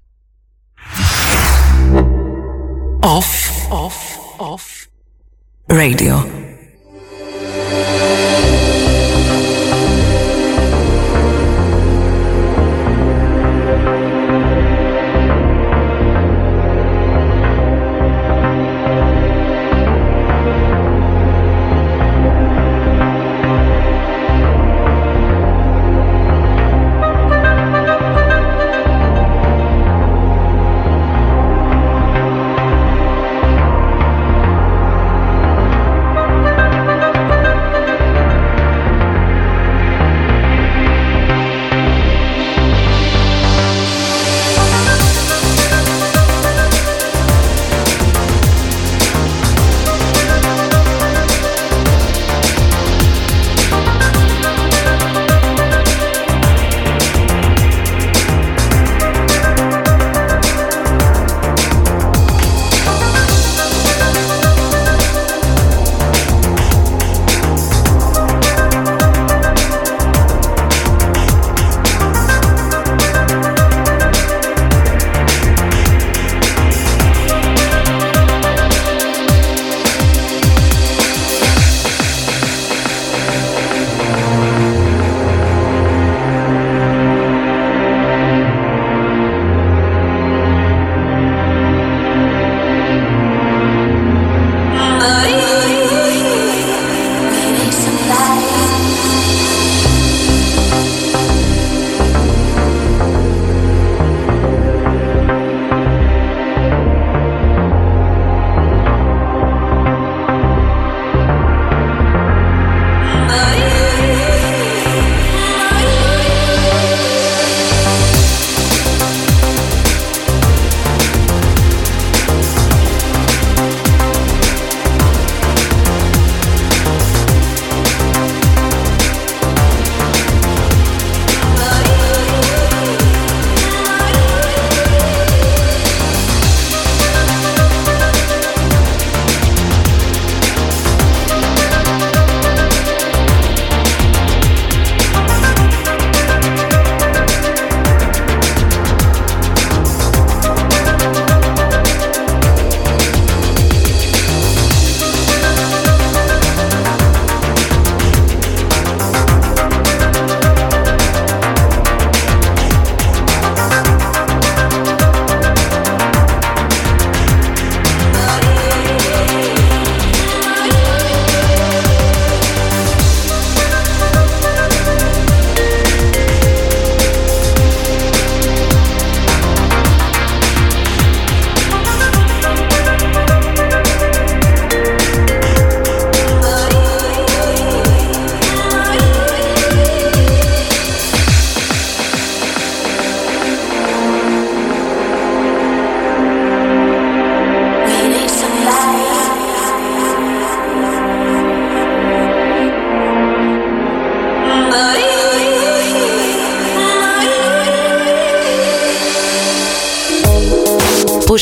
Off. Off. Off. Radio.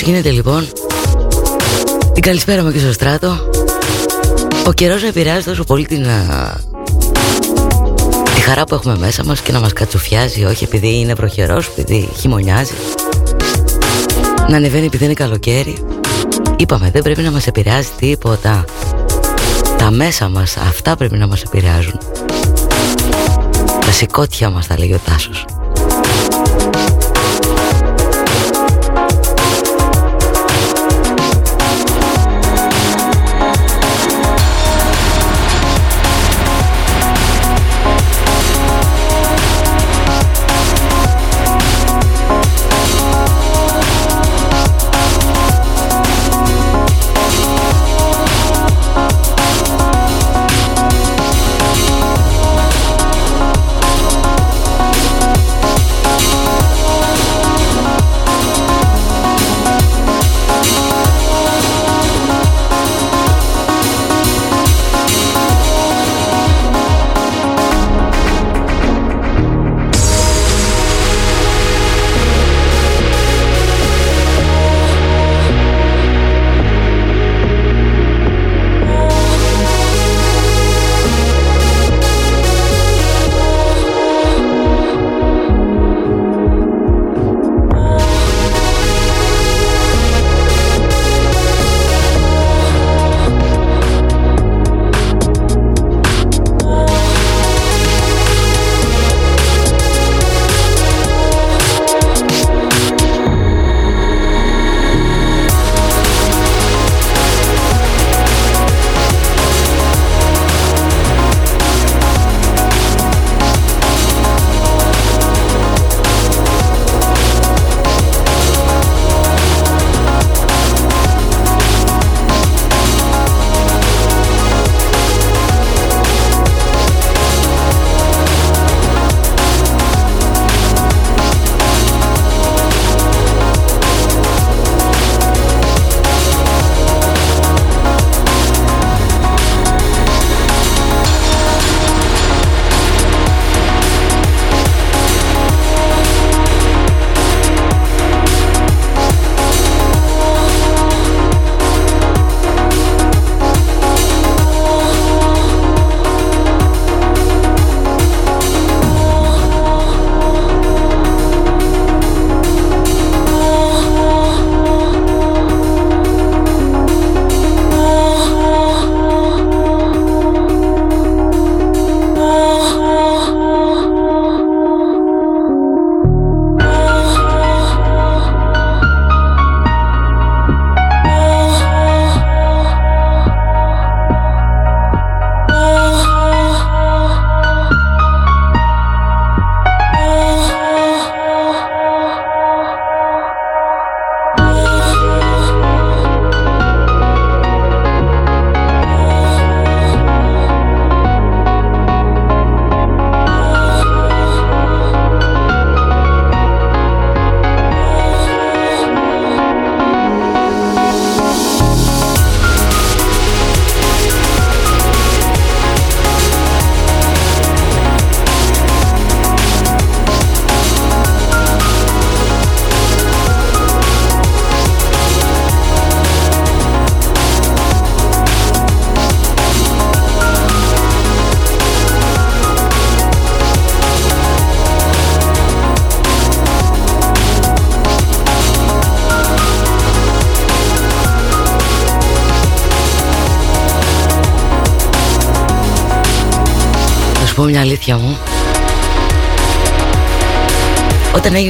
Γίνεται λοιπόν; Την καλησπέρα μου και στο στράτο. Ο καιρός να επηρεάζει τόσο πολύ την α, Τη χαρά που έχουμε μέσα μας Και να μας κατσουφιάζει Όχι επειδή είναι προχερός Επειδή χειμωνιάζει. Να ανεβαίνει επειδή είναι καλοκαίρι. Είπαμε δεν πρέπει να μας επηρεάζει τίποτα. Τα μέσα μας Αυτά πρέπει να μας επηρεάζουν. Τα σηκώτια μας τα λέγει ο Τάσος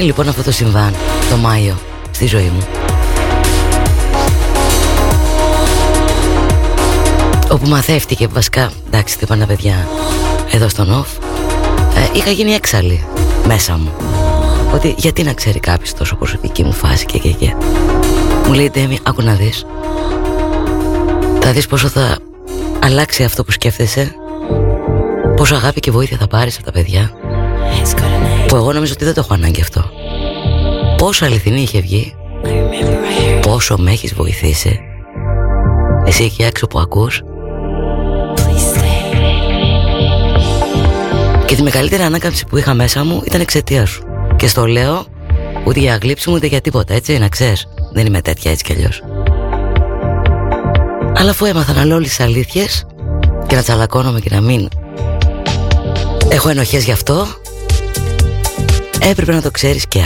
λοιπόν αυτό το συμβάν το Μάιο στη ζωή μου. Όπου μαθεύτηκε βασικά εντάξει τι είπαν τα παιδιά εδώ στον off ε, είχα γίνει έξαλλη μέσα μου. Ότι γιατί να ξέρει κάποιος τόσο προσωπική μου φάση και και και. Μου λέει Ντέμι άκου να δεις. Θα δεις πόσο θα αλλάξει αυτό που σκέφτεσαι. Πόσο αγάπη και βοήθεια θα πάρεις από τα παιδιά. Που εγώ νομίζω ότι δεν το έχω ανάγκη αυτό πόσο αληθινή είχε βγει πόσο με έχεις βοηθήσει. Εσύ εκεί έξω που ακούς. Και τη μεγαλύτερη ανάκαμψη που είχα μέσα μου ήταν εξαιτία σου. Και στο λέω ούτε για γλύψη μου ούτε για τίποτα έτσι να ξέρεις. Δεν είμαι τέτοια έτσι κι αλλιώς. Αλλά αφού έμαθα να λέω όλες τις αλήθειες και να τσαλακώνομαι και να μην έχω ενοχές γι' αυτό έπρεπε να το ξέρεις και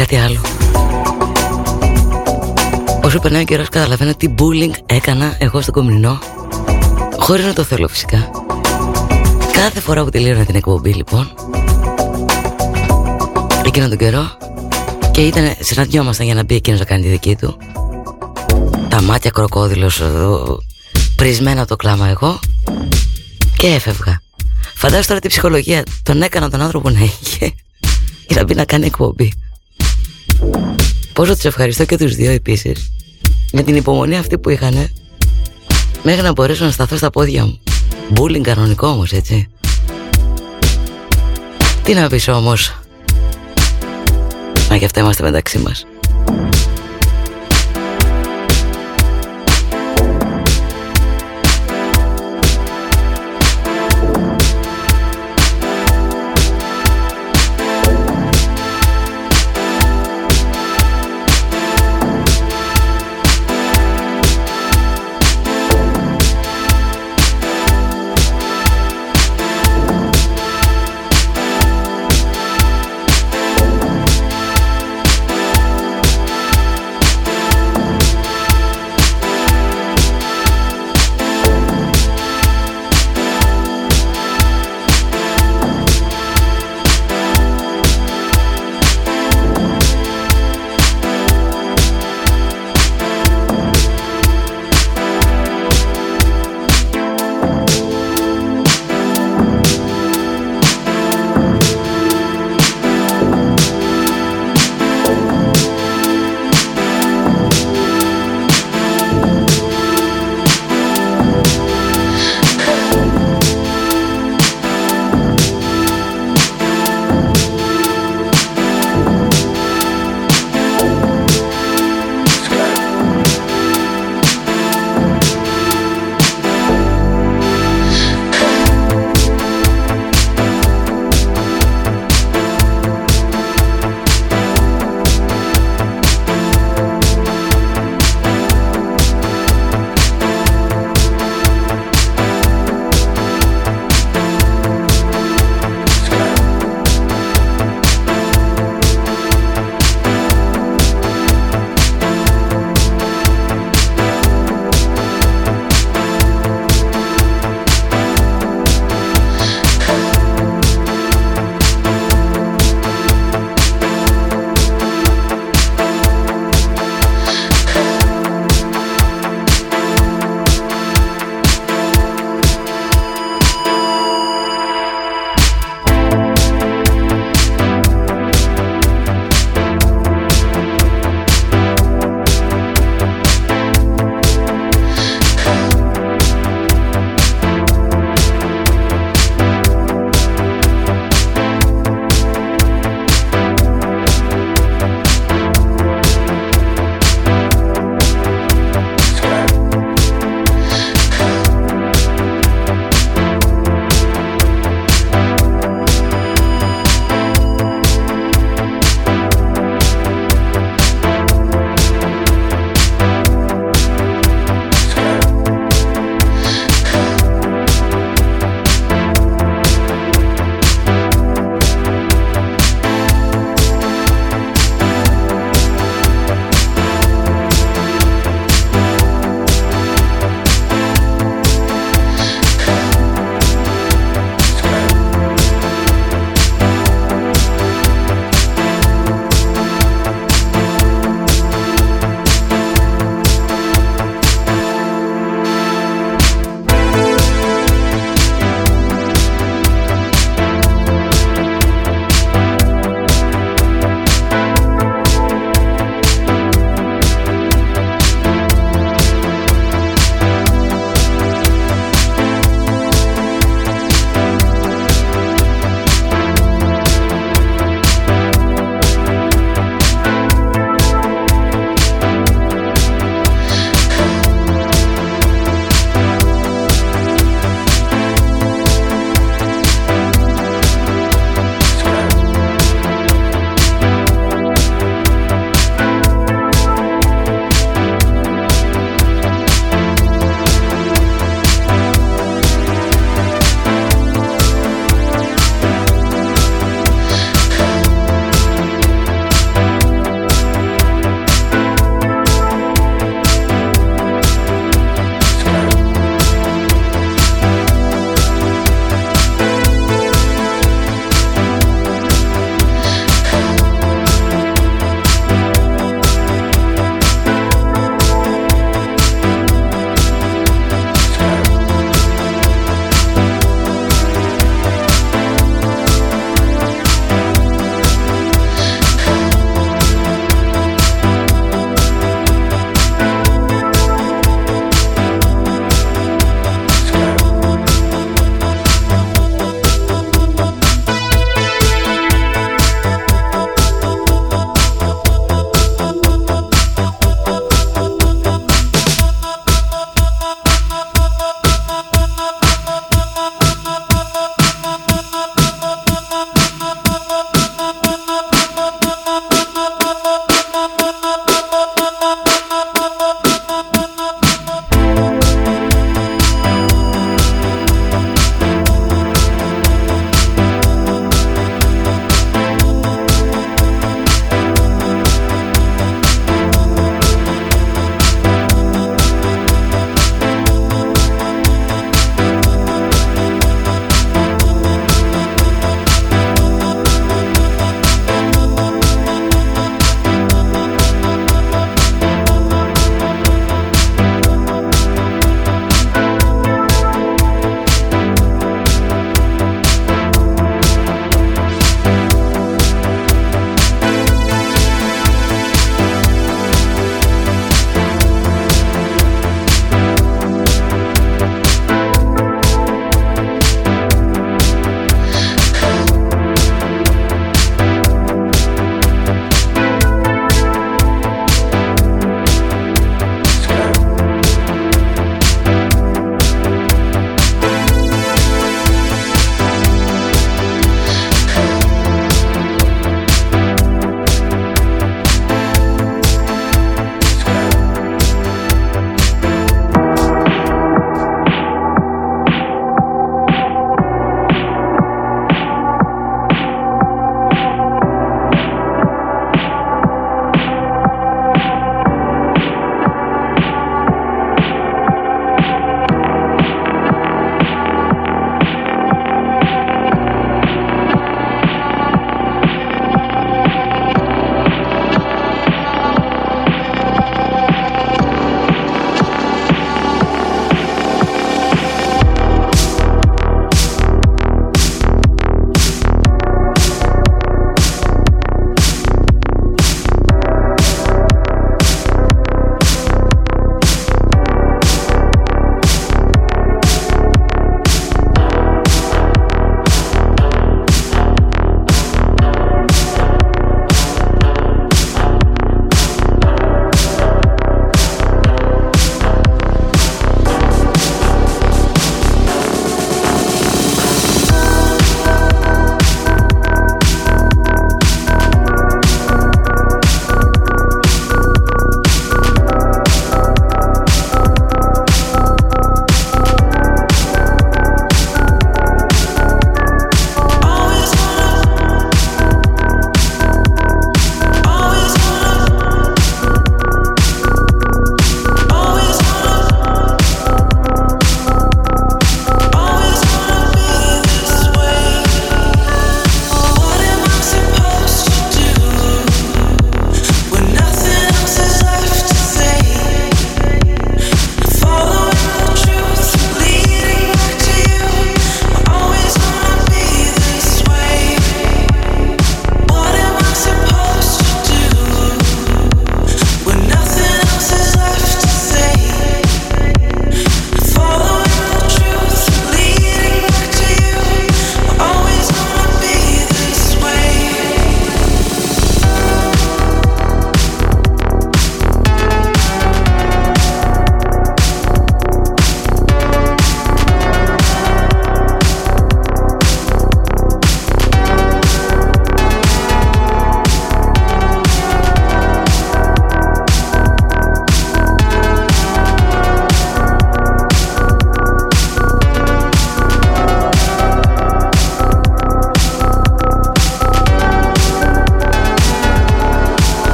κάτι άλλο. Όσο περνάει ο καιρός καταλαβαίνω τι bullying έκανα εγώ στο κομμουνινό Χωρίς να το θέλω φυσικά. Κάθε φορά που τελείωνα την εκπομπή λοιπόν Εκείνο τον καιρό Και ήταν, συναντιόμασταν για να μπει εκείνος να κάνει τη δική του. Τα μάτια κροκόδιλος εδώ Πρισμένα από το κλάμα εγώ Και έφευγα. Φαντάζομαι τώρα τι ψυχολογία τον έκανα τον άνθρωπο να είχε Για να μπει να κάνει εκπομπή Πόσο τους ευχαριστώ και τους δύο επίσης. Με την υπομονή αυτή που είχαν Μέχρι να μπορέσω να σταθώ στα πόδια μου. Μπούλινγκ κανονικό όμως έτσι. Τι να πεις όμως. Να και αυτά είμαστε μεταξύ μας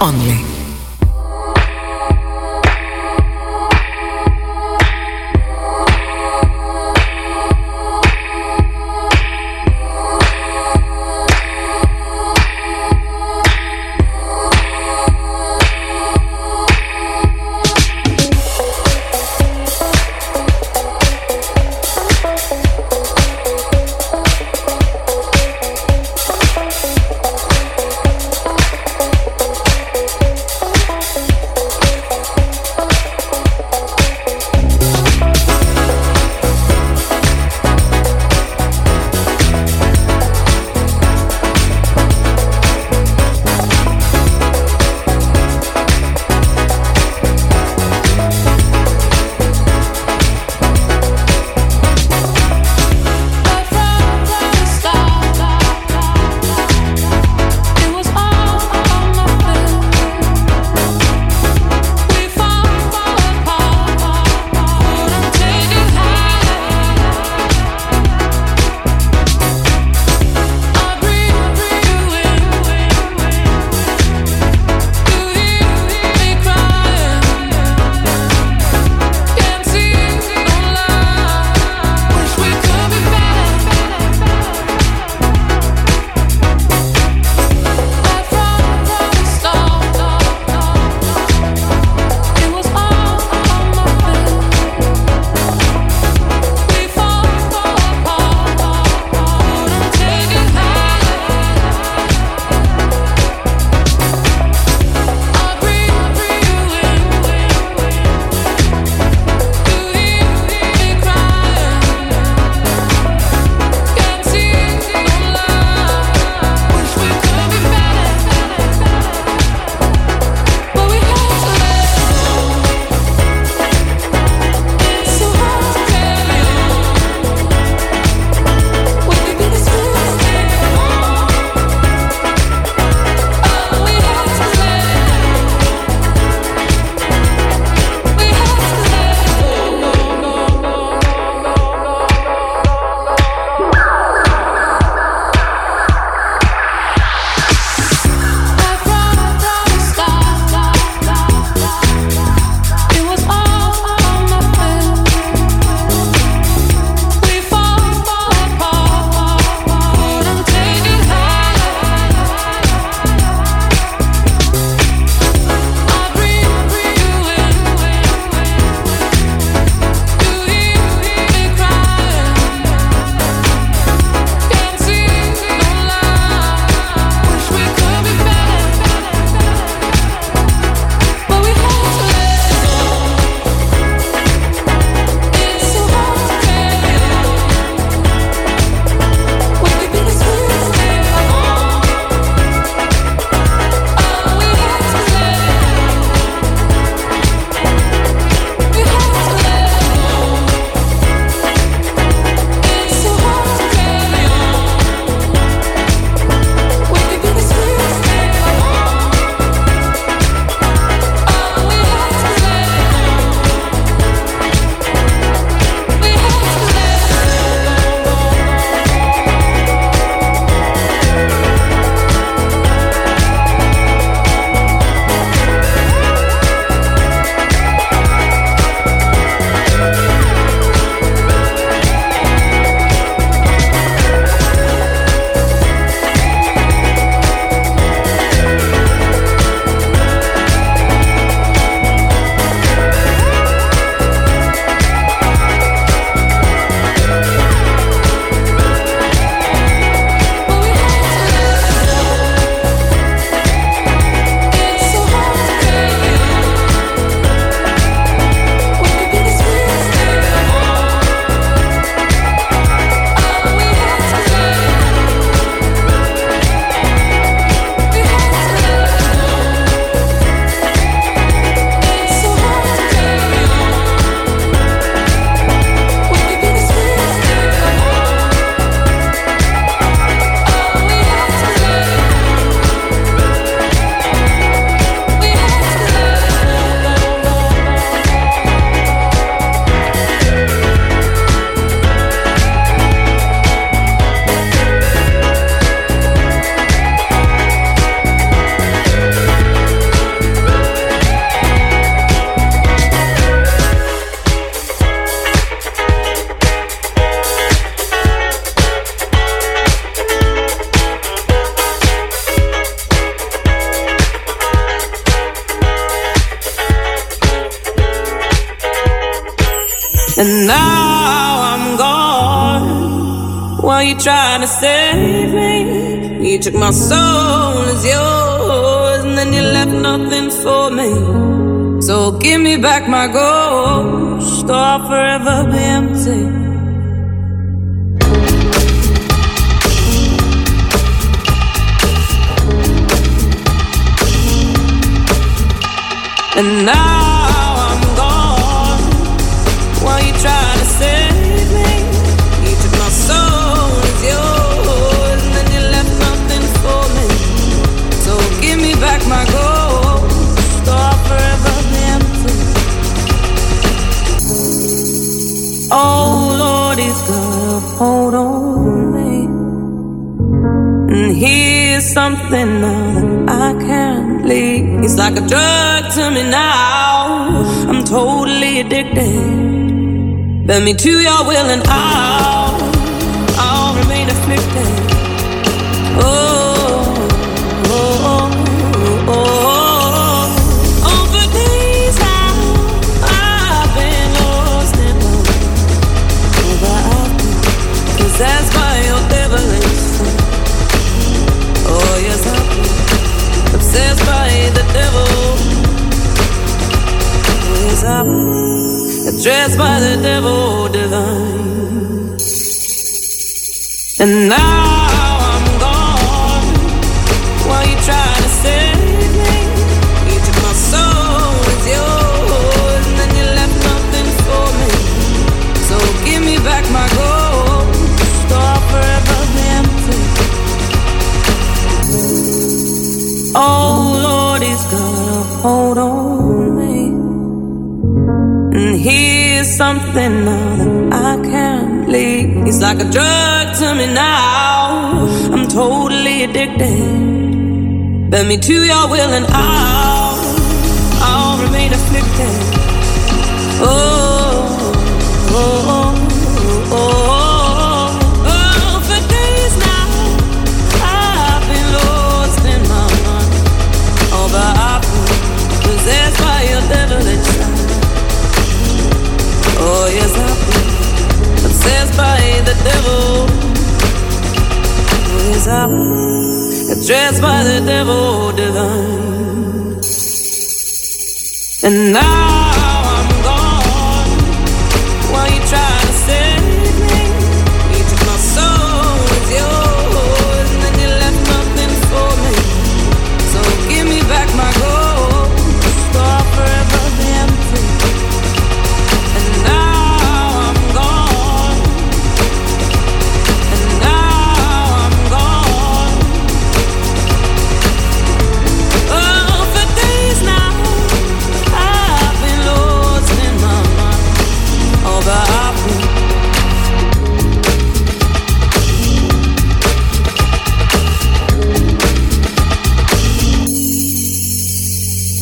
only.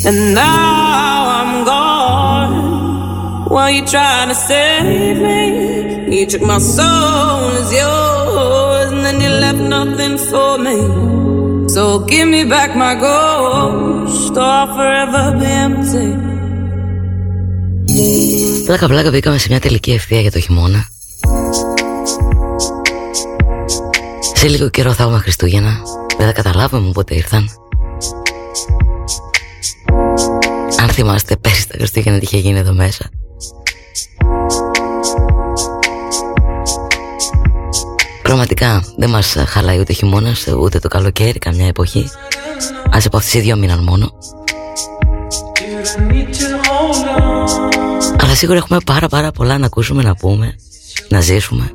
And now I'm gone. Were you trying to save me? You took my soul as yours, and then you left nothing for me. So give me back my ghost, or I'll forever be empty. Πλάκα πλάκα μπήκαμε σε μια τελική ευθεία για το χειμώνα Σε λίγο καιρό θα έχουμε Χριστούγεννα Δεν θα καταλάβουμε πότε ήρθαν θυμάστε πέρυσι τα Χριστούγεννα τι είχε γίνει εδώ μέσα. Πραγματικά δεν μας χαλάει ούτε χειμώνας ούτε το καλοκαίρι καμιά εποχή. Ας από αυτές οι δύο μήναν μόνο. Αλλά σίγουρα έχουμε πάρα πάρα πολλά να ακούσουμε, να πούμε, να ζήσουμε.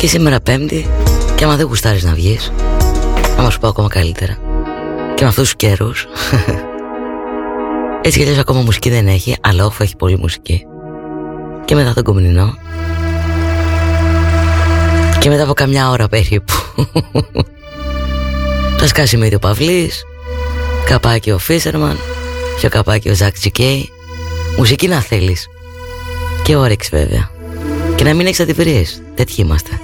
Και σήμερα πέμπτη Και άμα δεν γουστάρεις να βγεις Άμα σου πάω ακόμα καλύτερα. Και με αυτούς τους καιρούς Έτσι κι αλλιώς ακόμα μουσική δεν έχει Αλλά όφο έχει πολύ μουσική. Και μετά τον κομμουνινό Και μετά από καμιά ώρα περίπου Θα σκάσει με ο Παυλής Καπάκι ο Φίσερμαν Πιο καπάκι ο Ζακ Τζικέι Μουσική να θέλεις. Και όρεξη βέβαια. Και να μην έχεις αντιπηρίες Τέτοιοι είμαστε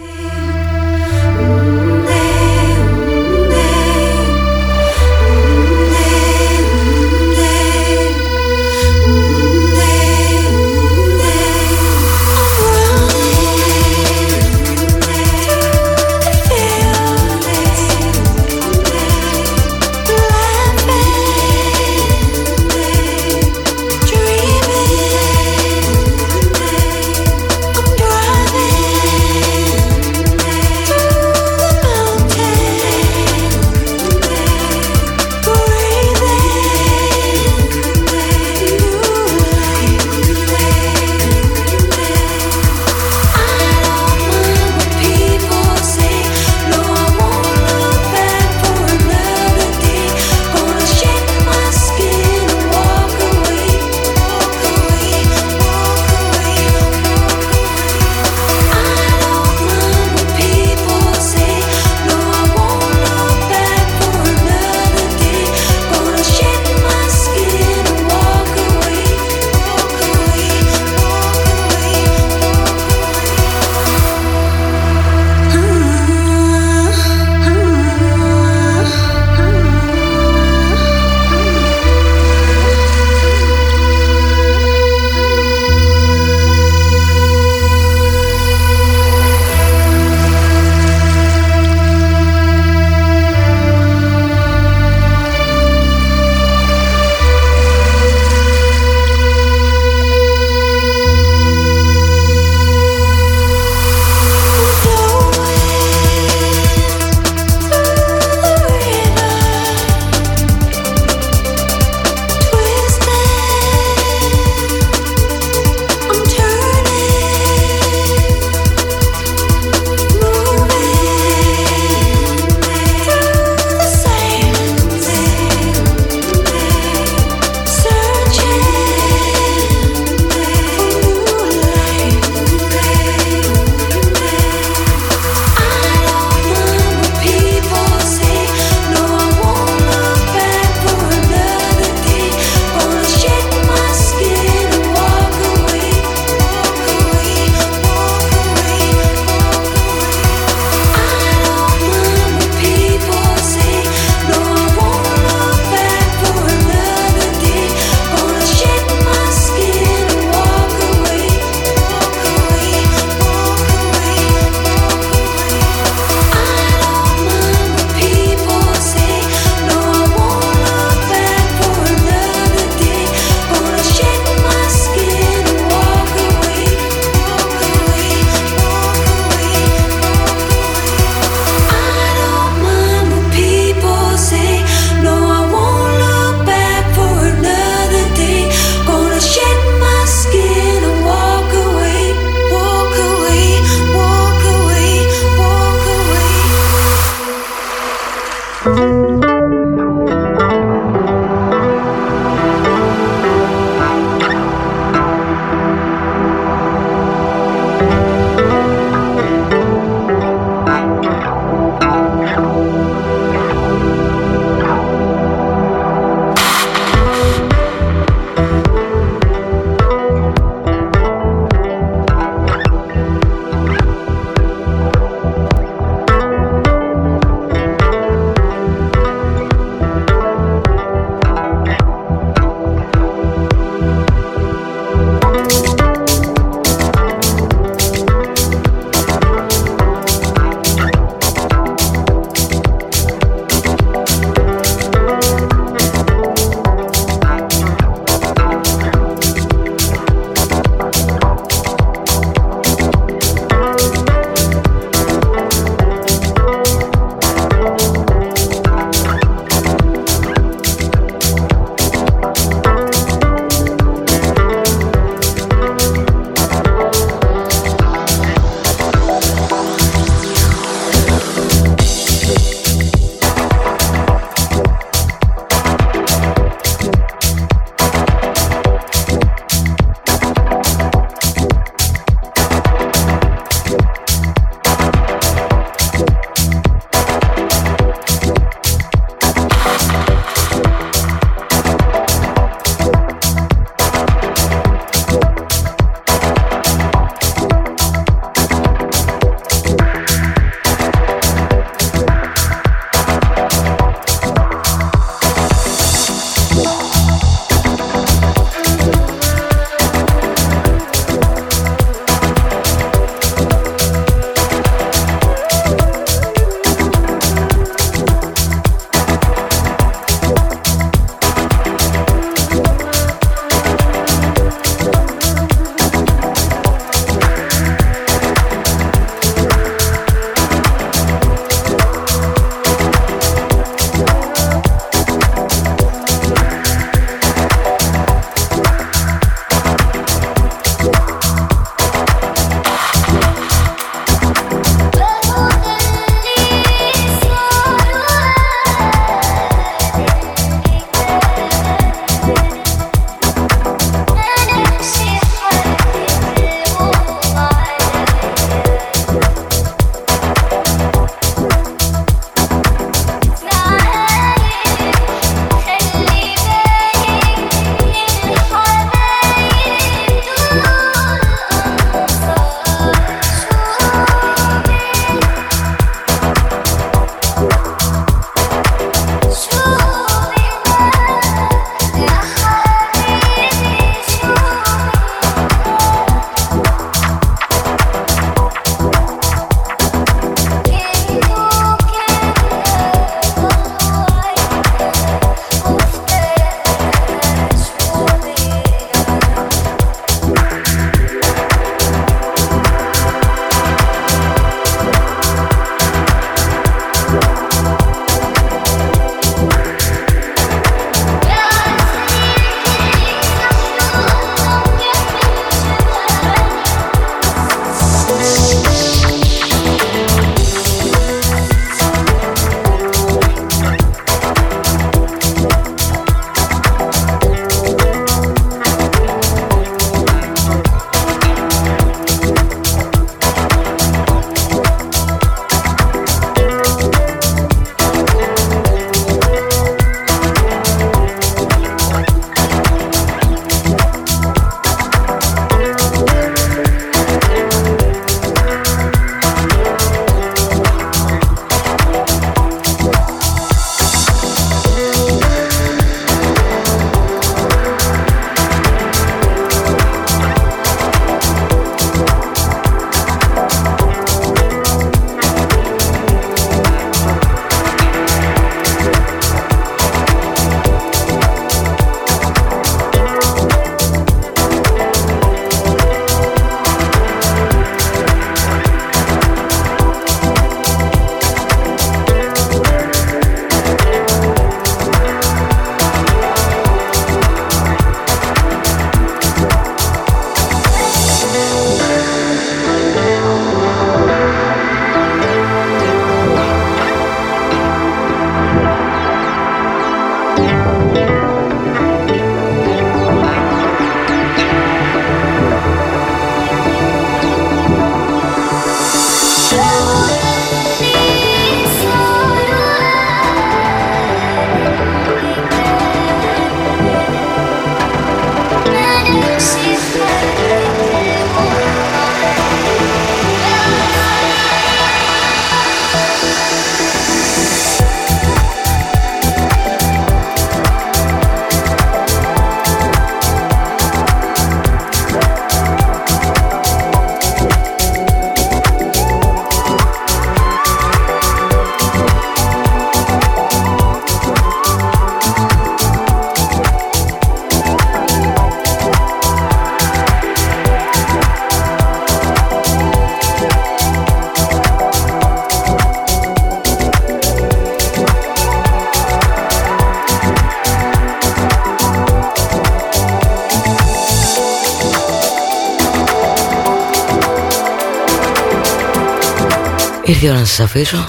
Ήρθε η ώρα να σας αφήσω.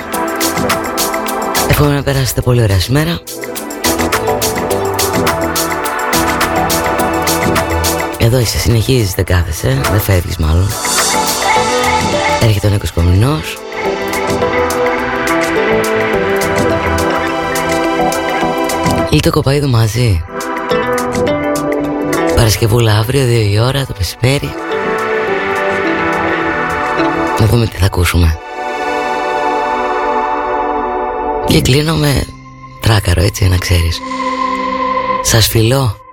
Εύχομαι να περάσετε πολύ ωραία σήμερα. Εδώ είσαι, συνεχίζεις, δεν κάθεσαι, δεν φεύγεις μάλλον. Έρχεται ο Νίκος Κομινός. Λίτο κοπαίδου μαζί. Παρασκευούλα αύριο, 2 η ώρα, το μεσημέρι. Να δούμε τι θα ακούσουμε. Και κλείνω με τράκαρο έτσι να ξέρεις. Σας φιλώ.